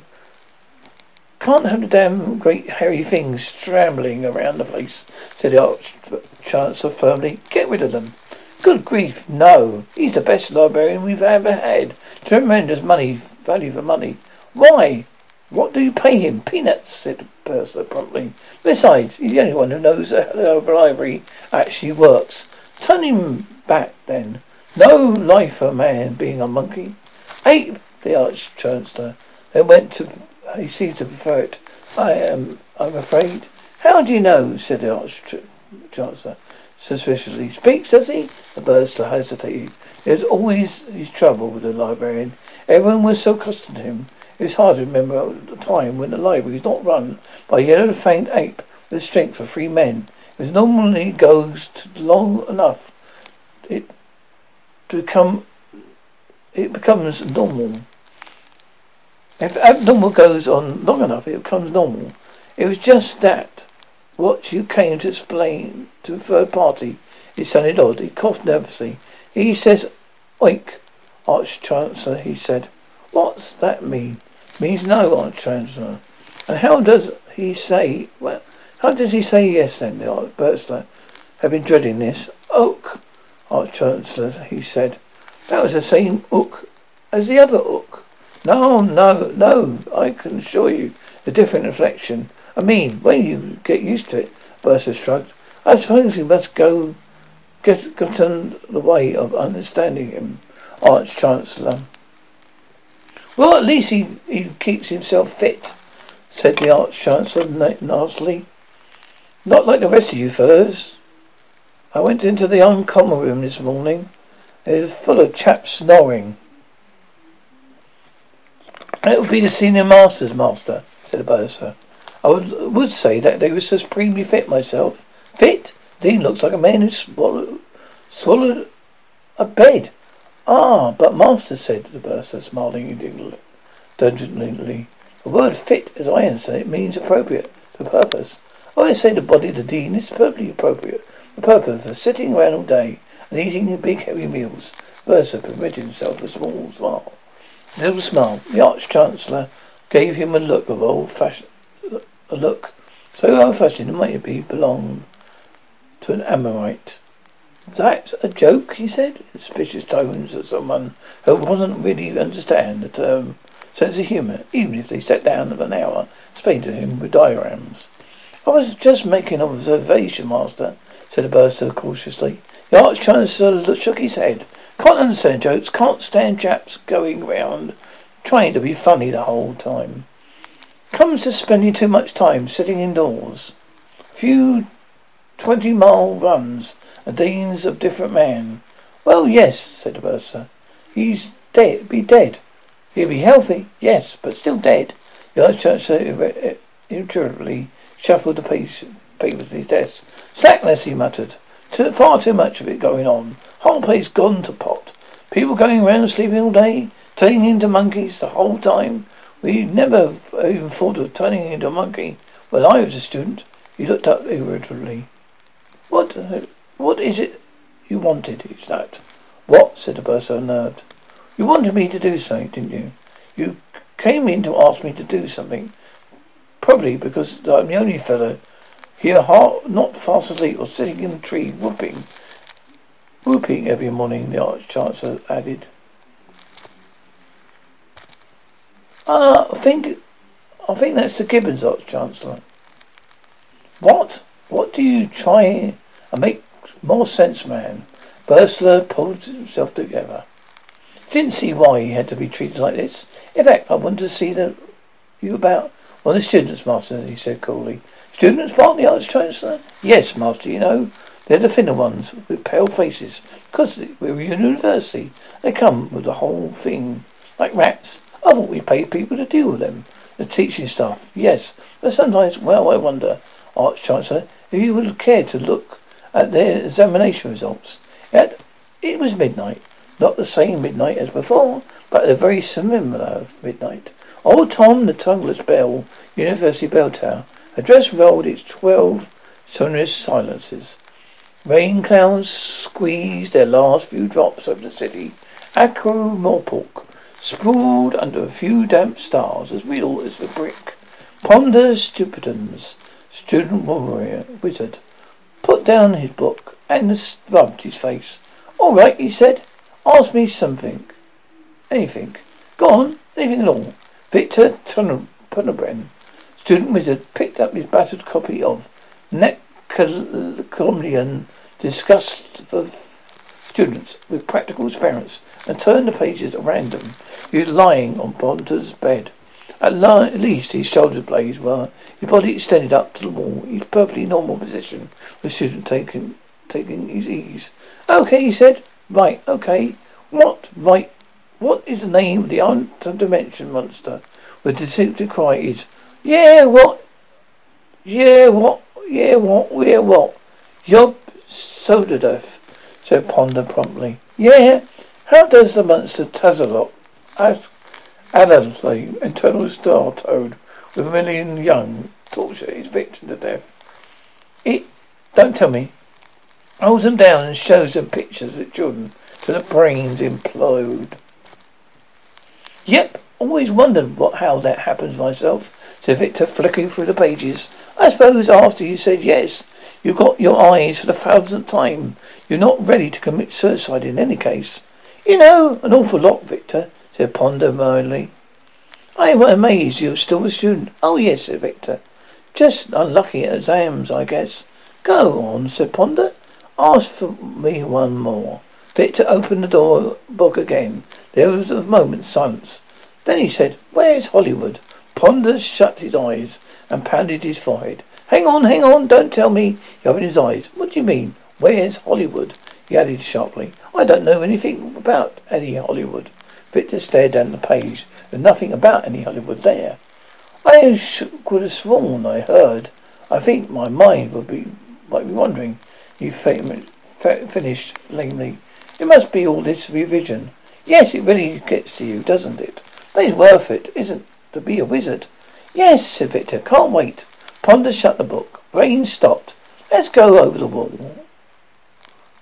Can't have the damn great hairy things scrambling around the place, said the Arch Chancellor firmly. Get rid of them. Good grief, no. He's the best librarian we've ever had. Tremendous money, value for money. Why? What do you pay him? Peanuts, said Bursar promptly. Besides, he's the only one who knows how the library actually works. Turn him back, then. No life for a man being a monkey. Ape, the Arch Chancellor. They went to. He seemed to prefer it. I am. I'm afraid. How do you know? said the Arch Chancellor suspiciously. Speaks, does he? The Bursar hesitated. There's always his trouble with the librarian. Everyone was so accustomed to him. It's hard to remember the time when the library was not run by a yellow-fanged ape with the strength of three men. It normally goes long enough it to become it becomes normal. If abnormal goes on long enough, it becomes normal. It was just that what you came to explain to a third party. It sounded odd. He coughed nervously. He says, Oink, Arch Chancellor, he said. What's that mean? Means no, Arch Chancellor. And how does he say, well, how does he say yes then, the Arch Bursar? Have been dreading this. Ook, Arch Chancellor, he said. That was the same ook as the other ook. No, no, no, I can assure you, a different inflection. I mean, when you get used to it, Bursar shrugged. I suppose we must go get gotten the way of understanding him, Arch Chancellor. Well, at least he, he keeps himself fit, said the Arch Chancellor nastily. Not like the rest of you fellows. I went into the uncommon room this morning. It was full of chaps snoring. It would be the senior masters, master, said bursar. I would, would say that they were supremely fit myself. Fit? Dean looks like a man who swallowed, swallowed a bed. Ah, but master, said the bursar, smiling indulgently. The word fit, as I understand it, means appropriate to purpose. I say the body of the dean is perfectly appropriate. The purpose of sitting around all day and eating big heavy meals. Bursar permitted himself a small smile. A little smile. The Arch Chancellor gave him a look of old fashioned a look so old-fashioned it might be belonged to an ammonite. That's a joke, he said, in suspicious tones of someone who wasn't really understand the term um, sense of humour, even if they sat down for an hour, explained to him with diagrams. I was just making an observation, master, said the bursar cautiously. The Arch Chancellor shook his head. Can't understand jokes, can't stand chaps going round trying to be funny the whole time. Comes to spending too much time sitting indoors. Few twenty mile runs, a dean's of different man. Well, yes, said the bursar. He's dead, be dead. He'll be healthy, yes, but still dead. The Archchancellor irritably shuffled the papers at his desk. Slackness, he muttered. Too, far too much of it going on. Whole place gone to pot. People going around sleeping all day, turning into monkeys the whole time. We never even thought of turning into a monkey. When I was a student, he looked up irritably. What, uh, what is it you wanted? Is that? What? said the bursar, unnerved. You wanted me to do something, didn't you? You came in to ask me to do something. Probably because I'm the only fellow here not fast asleep or sitting in a tree whooping, whooping every morning, the Arch Chancellor added. Uh, I think, I think that's the Gibbons, Arch Chancellor. What? What do you try and make more sense, man? Bursar pulled himself together. Didn't see why he had to be treated like this. In fact, I wanted to see the, you about. one Well, the students, master, he said coolly. Students, what? The Arch Chancellor? Yes, master, you know. They're the thinner ones with pale faces. Because we're a university. They come with the whole thing. Like rats. I thought we paid people to deal with them. The teaching stuff. Yes. But sometimes, well, I wonder, Arch Chancellor, if you would care to look at their examination results. Yet, it was midnight. Not the same midnight as before, but a very similar midnight. Old Tom, the tongueless bell, University bell tower, address rolled its twelve sonorous silences. Rain clouds squeezed their last few drops over the city. Ankh-Morpork sprawled under a few damp stars as real as the brick. Ponder Stibbons, student warrior, wizard, put down his book and rubbed his face. All right, he said. Ask me something. Anything. Go on. Anything at all. Victor Tugelbend, student wizard, picked up his battered copy of Necromleon discussed for students with practical experiments and turned the pages at random. He was lying on Ponder's bed. At, la- at least his shoulder blades were, his body extended up to the wall, his perfectly normal position, the student taking taking his ease. Okay, he said. Right, okay. What, right, what is the name of the other dimension monster? The distinctive cry is, Yeah, what? Yeah, what? Yeah, what? Yeah, what? Yob Soddoth, said Ponder promptly. Yeah, how does the monster Tazalot, Adderley, eternal star toad, a million young, torture his victim to death? It, don't tell me. Holds them down and shows them pictures of children till the brains implode. Yep, always wondered what how that happens myself, said Victor, flicking through the pages. I suppose after you said yes, you got your eyes for the thousandth time. You're not ready to commit suicide in any case. You know, an awful lot, Victor, said Ponder mildly. I am amazed you're still a student. Oh, yes, said Victor. Just unlucky at exams, I guess. Go on, said Ponder. Ask for me one more. Victor opened the door book again. There was a moment's silence. Then he said, Where's Hollywood? Ponder shut his eyes and pounded his forehead. Hang on, hang on, don't tell me. He opened his eyes. What do you mean? Where's Hollywood? He added sharply. I don't know anything about any Hollywood. Victor stared down the page. There's nothing about any Hollywood there. I could have sworn I heard. I think my mind would be might be wondering. He finished lamely. It must be all this revision. Yes, it really gets to you, doesn't it? But it's worth it, isn't to be a wizard? Yes, said Victor. Can't wait. Ponder shut the book. Rain stopped. Let's go over the wall.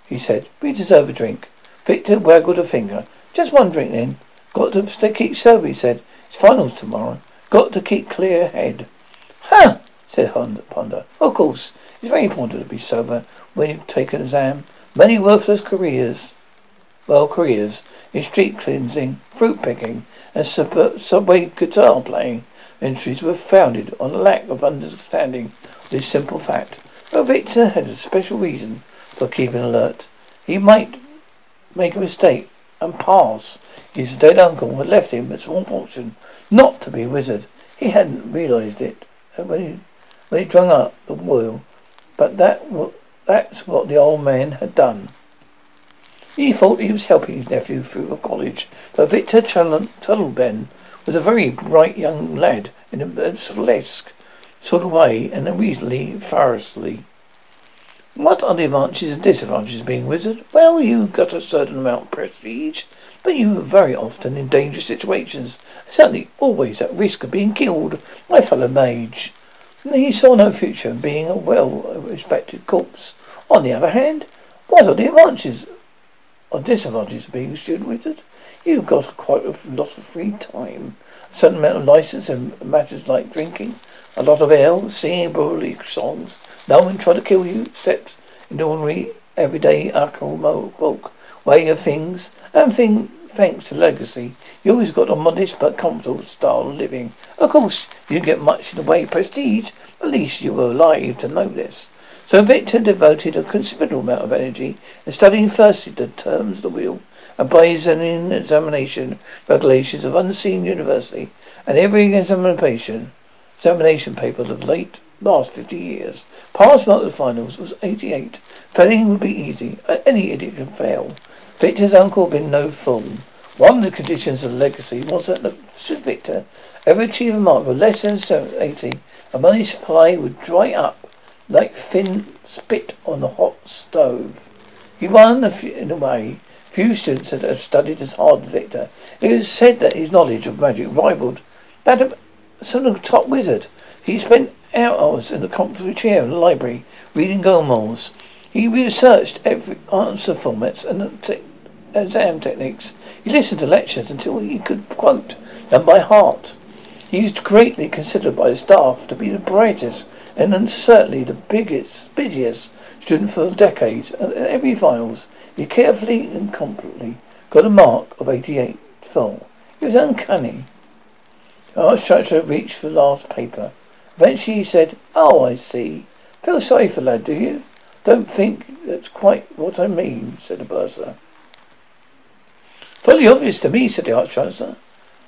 He said, We deserve a drink. Victor waggled a finger. Just one drink then. Got to keep sober, he said. It's finals tomorrow. Got to keep clear head. Huh, said Ponder. Of course. It's very important to be sober when you take an exam. Many worthless careers well careers in street cleansing, fruit picking, and sub- subway guitar playing entries were founded on a lack of understanding of this simple fact. But Victor had a special reason for keeping alert. He might make a mistake and pass. His dead uncle had left him a small fortune not to be a wizard. He hadn't realized it when he, when he drunk up the oil, but that that's what the old man had done. He thought he was helping his nephew through college, but Victor Tugelbend was a very bright young lad in a burlesque sort of way and a reasonably thoroughly. What are the advantages and disadvantages of being a wizard? Well, you've got a certain amount of prestige, but you are very often in dangerous situations, certainly always at risk of being killed by fellow mage. He saw no future in being a well-respected corpse. On the other hand, what are the advantages or disadvantages of being a student wizard. You've got quite a lot of free time, a certain amount of license in matters like drinking, a lot of ale, singing burly songs. No one tried to kill you except in the ordinary, everyday alcohol way of things. And thing, thanks to legacy, you always got a modest but comfortable style of living. Of course, you didn't get much in the way of prestige. At least you were alive to know this. So Victor devoted a considerable amount of energy in studying firstly the terms of the wheel and by his examination regulations of unseen university and every examination examination paper of late last fifty years. Pass mark the finals was 88. Failing would be easy. Uh, any idiot can fail. Victor's uncle had been no fool. One of the conditions of the legacy was that the, should Victor ever achieve a mark of less than 80, a money supply would dry up like thin spit on a hot stove. He won in a way. Few students had studied as hard as Victor. It was said that his knowledge of magic rivaled that of some of the top wizard. He spent hours in the comfortable chair in the library reading Grimoires. He researched every answer formats and te- exam techniques. He listened to lectures until he could quote them by heart. He was greatly considered by the staff to be the brightest and certainly the biggest, busiest student for decades. At every finals, he carefully and competently got a mark of 88 full. It was uncanny. Art instructor reached for the last paper. Eventually he said, Oh, I see. Feel sorry for the lad, do you? Don't think that's quite what I mean, said the bursar. Fully obvious to me, said the Arch Chancellor.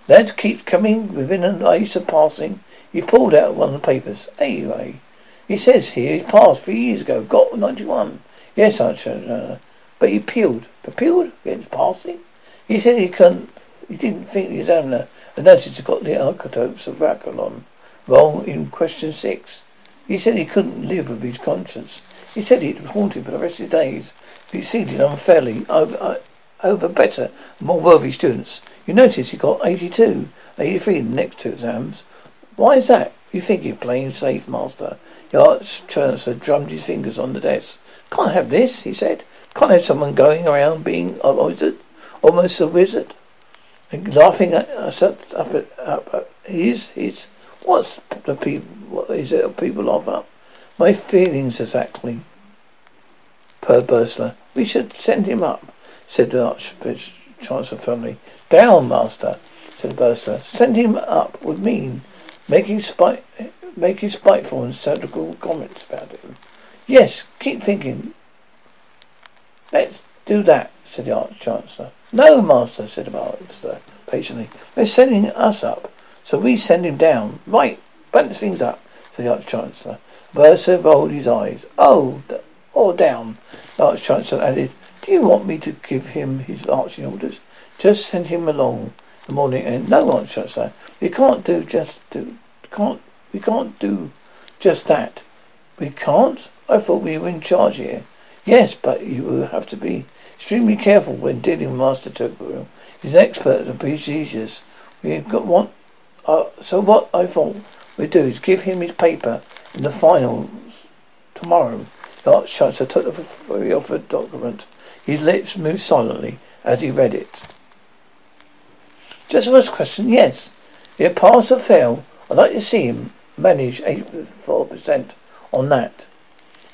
Lad keeps coming within an ace of passing. He pulled out one of the papers. Anyway, he says here he passed three years ago. Got 91. Yes, Arch Chancellor. Uh, but he appealed. Appealed against passing? He said he couldn't, he didn't think the examiner had noticed he got the archetypes of Rackalon wrong in question six. He said he couldn't live with his conscience. He said he'd haunt him for the rest of his days. He seated unfairly over, uh, over better, more worthy students. You notice he got 82, 83 in the next two exams. Why is that? You think you're playing safe, master. The arch chancellor drummed his fingers on the desk. Can't have this, he said. Can't have someone going around being a wizard, almost a wizard, and laughing at us up, up, he's, what's the people, what is it people up? My feelings exactly. Per Bursar. We should send him up, said the Archbishop firmly. Down, master, said Bursar. Send him up would mean making spite, making spiteful and satirical comments about him. Yes, keep thinking. Let's do that, said the Arch Chancellor. No, master, said the Master patiently. They're sending us up, so we send him down. Right, balance things up, said the Arch Chancellor. Bursar rolled his eyes. Oh, d- or down. The Arch Chancellor added, Do you want me to give him his arching orders? Just send him along the morning and no Arch Chancellor. We can't do just do can't we can't do just that. We can't? I thought we were in charge here. Yes, but you will have to be extremely careful when dealing with Master Tokyo. He's an expert at procedures. We've got one. Uh, so what I thought we'd do is give him his paper in the finals tomorrow. The Arch Chancellor took the offered document. His lips moved silently as he read it. Just first question, yes. If pass or fail, I'd like to see him manage 84% on that.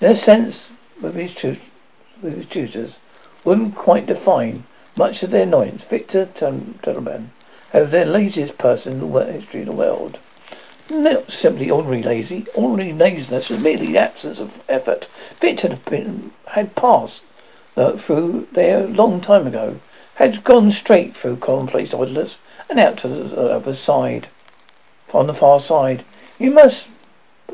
In a sense, with his, tu- with his tutors, wouldn't quite define, much of their annoyance, Victor Tubman, as the laziest person in the history of the world. Not simply ordinary lazy. Ordinary laziness was merely the absence of effort. Victor had been had passed uh, through there a long time ago. Had gone straight through commonplace idlers and out to the other side. On the far side. He must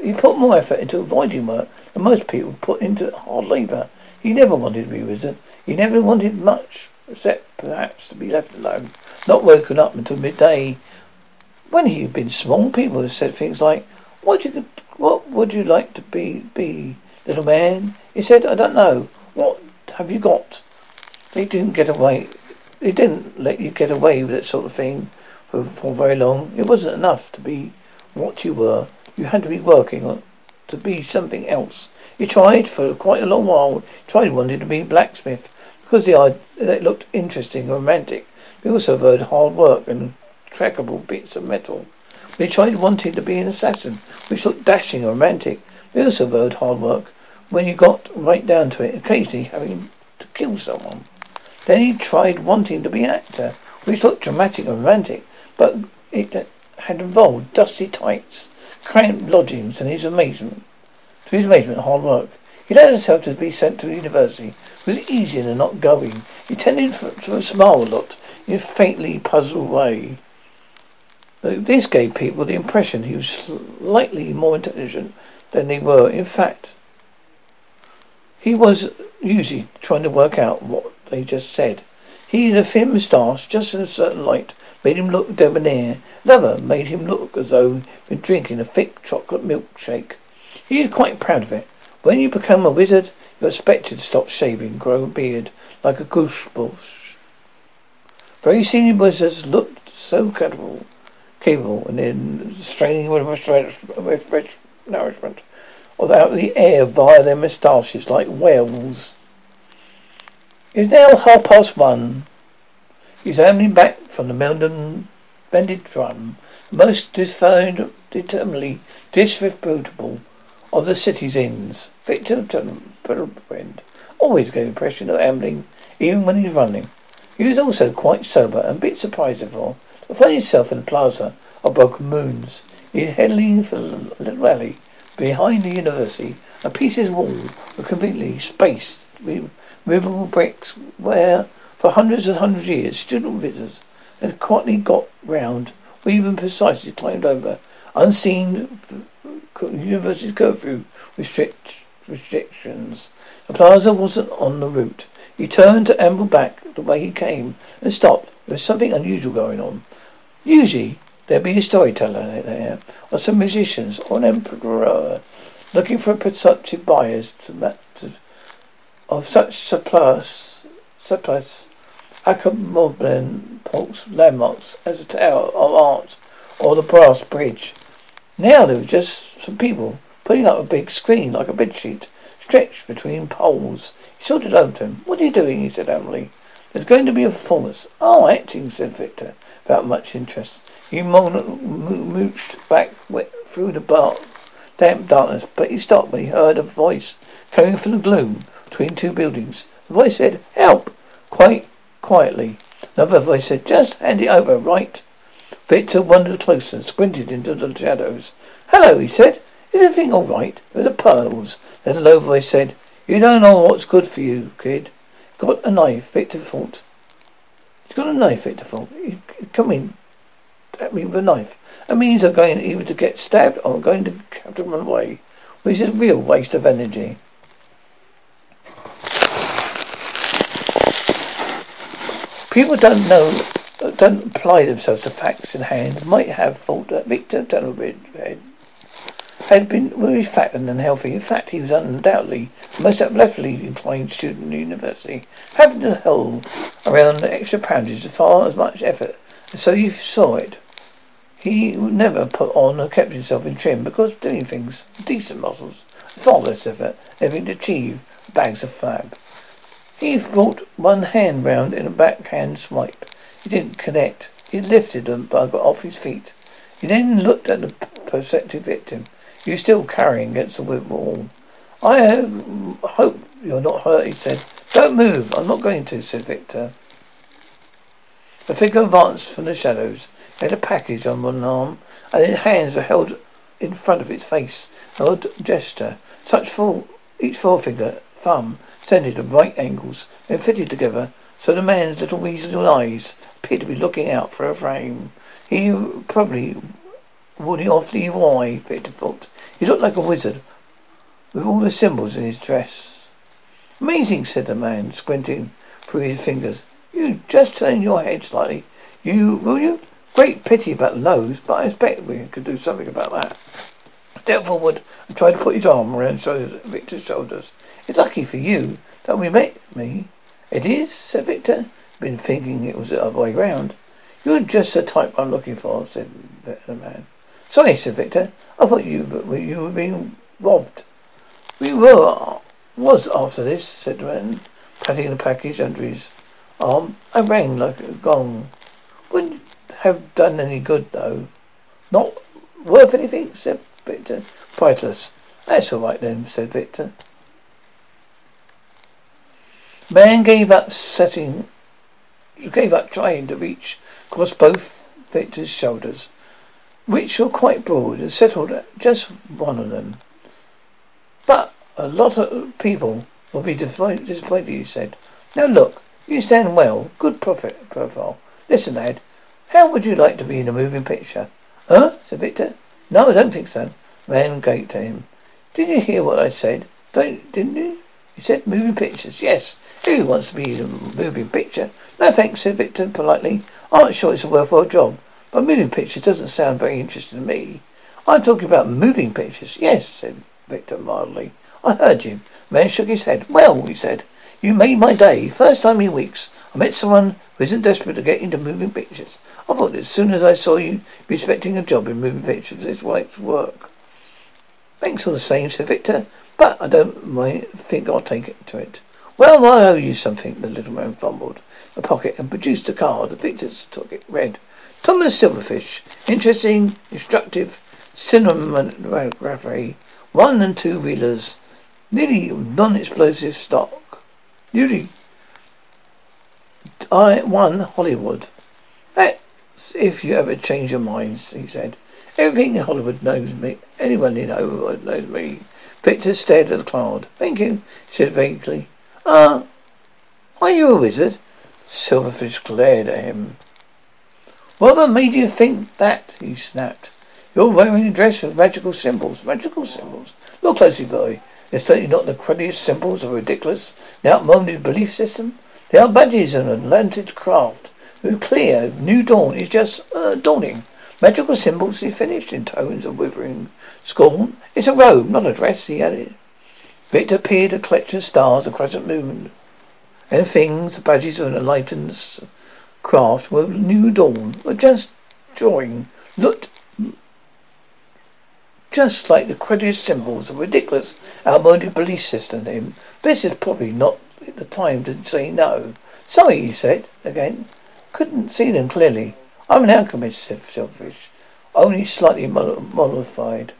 he put more effort into avoiding work than most people put into hard labour. He never wanted to be wizard. He never wanted much, except perhaps to be left alone, not woken up until midday. When he had been small, people had said things like, "What you what would you like to be, be, little man?" He said, "I don't know. What have you got?" They didn't get away. They didn't let you get away with that sort of thing for, for very long. It wasn't enough to be what you were. You had to be working to be something else. He tried for quite a long while. He tried wanting to be a blacksmith because the idea it looked interesting and romantic. He also heard hard work and trackable bits of metal. We tried wanting to be an assassin, which looked dashing and romantic. We also heard hard work when you got right down to it, occasionally having to kill someone. Then he tried wanting to be an actor, which looked dramatic and romantic, but it had involved dusty tights, cramped lodgings, and his amazement. To his amazement, hard work. He allowed himself to be sent to university. It was easier than not going. He tended to smile a lot in a faintly puzzled way. This gave people the impression he was slightly more intelligent than they were. In fact, he was usually trying to work out what they just said. He had a thin moustache, just in a certain light, made him look debonair. Another made him look as though he'd been drinking a thick chocolate milkshake. He was quite proud of it. When you become a wizard, you're expected to stop shaving, grow a beard, like a goose bush. Very senior wizards looked so capable, capable, and in straining with fresh nourishment, without the air via their moustaches like whales. It's now half past one. He's handing back from the mountain Mended Drum, most defined, determinedly disreputable of the city's inns. Victor Tugelbend always gave the impression of ambling, even when he's running. He was also quite sober and a bit surprised, therefore, to find himself in the plaza of Broken Moons. He was heading for the little alley behind the university. A pieces of wall were completely spaced with movable bricks where, for hundreds and hundreds of years, student visitors had quietly got round, or even precisely climbed over, unseen university curfew restrict, restrictions. The plaza wasn't on the route. He turned to amble back the way he came and stopped. There was something unusual going on. Usually, there'd be a storyteller there, or some musicians, or an emperor looking for prospective buyers to, to, of such surplus, surplus accommodable landmarks as the Tower of Art or the Brass Bridge. Now there were just some people putting up a big screen like a bedsheet stretched between poles. He sorted over to him. What are you doing? he said amply. There's going to be a performance. Oh, acting, said Victor, without much interest. He mooched back through the bar, damp darkness, but he stopped when he heard a voice coming from the gloom between two buildings. The voice said, Help! Quite quietly. Another voice said, Just hand it over, right? Victor wandered closer and squinted into the shadows. Hello, he said. Is everything all right? Were the pearls. Then a low voice said, You don't know what's good for you, kid. Got a knife, Victor thought. He's got a knife, Victor thought. He's coming at me with a knife. That means I'm going either to get stabbed or I'm going to have to run away. Which is a real waste of energy. People don't know, don't apply themselves to facts in hand, might have thought that Victor Tugelbend had been very fat and unhealthy. In fact, he was undoubtedly the most athletically inclined student in the university, having to hold around the extra poundage as far as much effort, and so you saw it. He never put on or kept himself in trim because doing things, decent muscles, far less effort, having to achieve bags of fab. He brought one hand round in a backhand swipe. He didn't connect. He lifted the bug off his feet. He then looked at the prospective victim. Was still carrying against the wall. I um, hope you're not hurt, he said. Don't move. I'm not going to, said Victor. The figure advanced from the shadows. He had a package on one arm, and his hands were held in front of its face. An odd gesture. Such full, each forefinger, thumb, extended at right angles, then fitted together, so the man's little weasel eyes appeared to be looking out for a frame. He probably he awfully why, Victor thought. He looked like a wizard, with all the symbols in his dress. Amazing, said the man, squinting through his fingers. You just turn your head slightly. You, will you? Great pity about the but I expect we could do something about that. Step forward and try to put his arm around Victor's shoulders. It's lucky for you that we met me. It is, said Victor. Been thinking it was the other way round. You're just the type I'm looking for, said the man. Sorry, said Victor. I thought you you were being robbed. We were was after this, said man, patting the package under his arm. I rang like a gong. Wouldn't have done any good though. Not worth anything, said Victor. Priceless. That's all right then, said Victor. Man gave up setting, gave up trying to reach across both Victor's shoulders, which were quite broad, and settled just one of them. But a lot of people will be disappointed, he said. Now look, you stand well, good profit profile. Listen, lad, how would you like to be in a moving picture? Huh? said Victor. No, I don't think so. Man gaped at him. Did you hear what I said? Don't, didn't you? You said moving pictures. Yes. Who wants to be in a moving picture? No thanks, said Victor politely. I'm not sure it's a worthwhile job, but moving pictures doesn't sound very interesting to me. I'm talking about moving pictures. Yes, said Victor mildly. I heard you. The man shook his head. Well, he said, you made my day. First time in weeks. I met someone who isn't desperate to get into moving pictures. I thought as soon as I saw you you'd be expecting a job in moving pictures, this wife's work. Thanks all the same, said Victor, but I don't mind, think I'll take it to it. Well, I owe you something, the little man fumbled a pocket and produced a card. Victor took it, read. Thomas Silverfish, interesting, instructive, cinematography, one and two wheelers, nearly non-explosive stock, nearly I one Holy Wood. That's if you ever change your minds, he said. Everything in Holy Wood knows me. Anyone in Holy Wood knows me. Victor stared at the cloud. Thank you, he said vaguely. Ah, uh, are you a wizard? Silverfish glared at him. What made you think that? he snapped. You're wearing a dress with magical symbols. Magical symbols? Look closely, boy. They're certainly not the cruddiest symbols of a ridiculous, the outmoded belief system. They are badges of an Atlantic craft. Who clear, new dawn is just uh, dawning. Magical symbols, he finished in tones of withering scorn. It's a robe, not a dress, he added. Victor peered a collection of stars, a crescent moon, and things, the badges of an enlightened craft were new dawn, were just drawing, looked just like the credulous symbols of ridiculous, outmoded belief system him. This is probably not the time to say no. Sorry, he said again. Couldn't see them clearly. I'm an alchemist, said Silverfish. Only slightly mollified.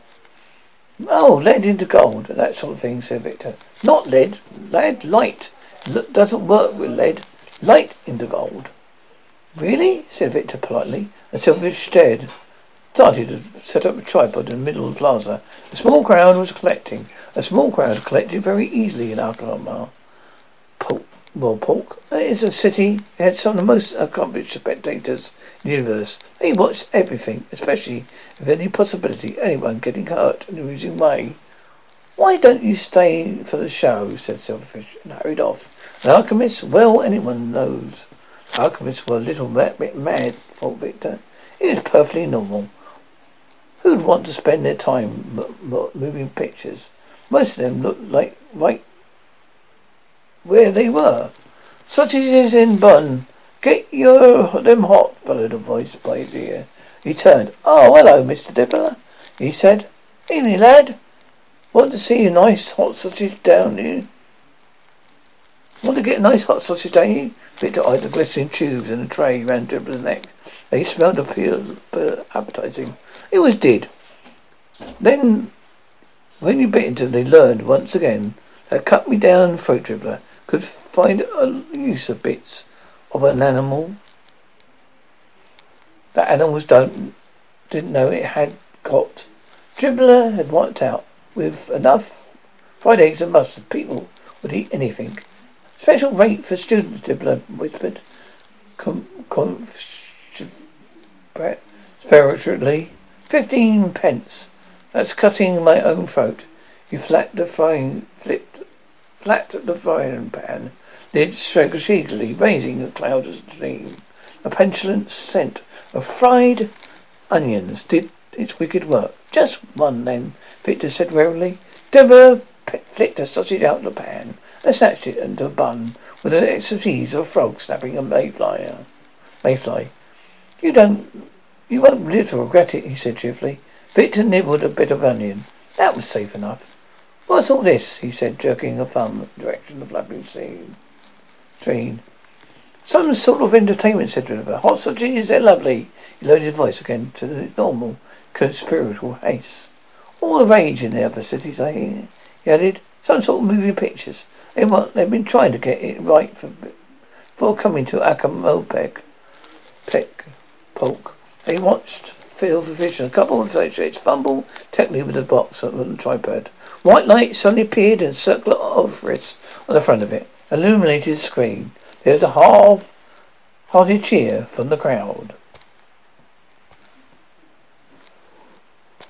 Oh, lead into gold, that sort of thing, said Victor. Not lead, lead, light. L- doesn't work with lead. Light into gold. Really? said Victor politely, and Silverfish stared. Started to set up a tripod in the middle of the plaza. A small crowd was collecting. A small crowd collected very easily in Alcalá. Pork, well, Pork is a city. It had some of the most accomplished spectators in the universe. They watched everything, especially if any possibility anyone getting hurt in a amusing way. Why don't you stay for the show? said Silverfish, and hurried off. The alchemist? Well, anyone knows. Alchemists were a little bit mad, thought Victor. It was perfectly normal. Who'd want to spend their time moving pictures? Most of them looked like right where they were. Sausages in bun. Get your them hot, bellowed a voice by his ear. He turned. Oh, hello, Mr. Dibbler, he said. Evening, lad. Want to see a nice hot sausage down here? Want to get a nice hot sausage, don't you? Victor eyed the glistening tubes in a tray round Dibbler's neck. They smelled appeal, appetizing. It was did. Then, when you bit into they learned once again that cut me down throat Dibbler could find a use of bits of an animal. That animals don't didn't know it had got. Dribbler had worked out with enough fried eggs and mustard, people would eat anything. Special rate for students, Dibbler whispered. Com, com, spiritually. Fifteen pence. That's cutting my own throat. He flapped the frying, flipped, flapped the frying pan, lid shakily, raising a cloud of steam. A petulant scent of fried onions did its wicked work. Just one, then, Victor said wearily. Dibbler flicked a sausage out of the pan and snatched it into a bun with an expertise of a frog snapping a mayfly. Mayfly. You don't, you won't live to regret it, he said cheerfully. Victor nibbled a bit of onion. That was safe enough. What's all this? he said, jerking a thumb in the direction of the flapping scene. Some sort of entertainment, said River. Hot sausages, they're lovely. He lowered his voice again to the normal, conspiratorial haste. All the rage in the other cities, I. He added, some sort of moving pictures. They want, they've been trying to get it right for, before coming to Ankh-Morpork. Peck, Polk. They watched Phil for vision. A couple of associates fumble technically with a box on the tripod. White light suddenly appeared in a of wrists on the front of it, illuminated the screen. There was a half hearty cheer from the crowd.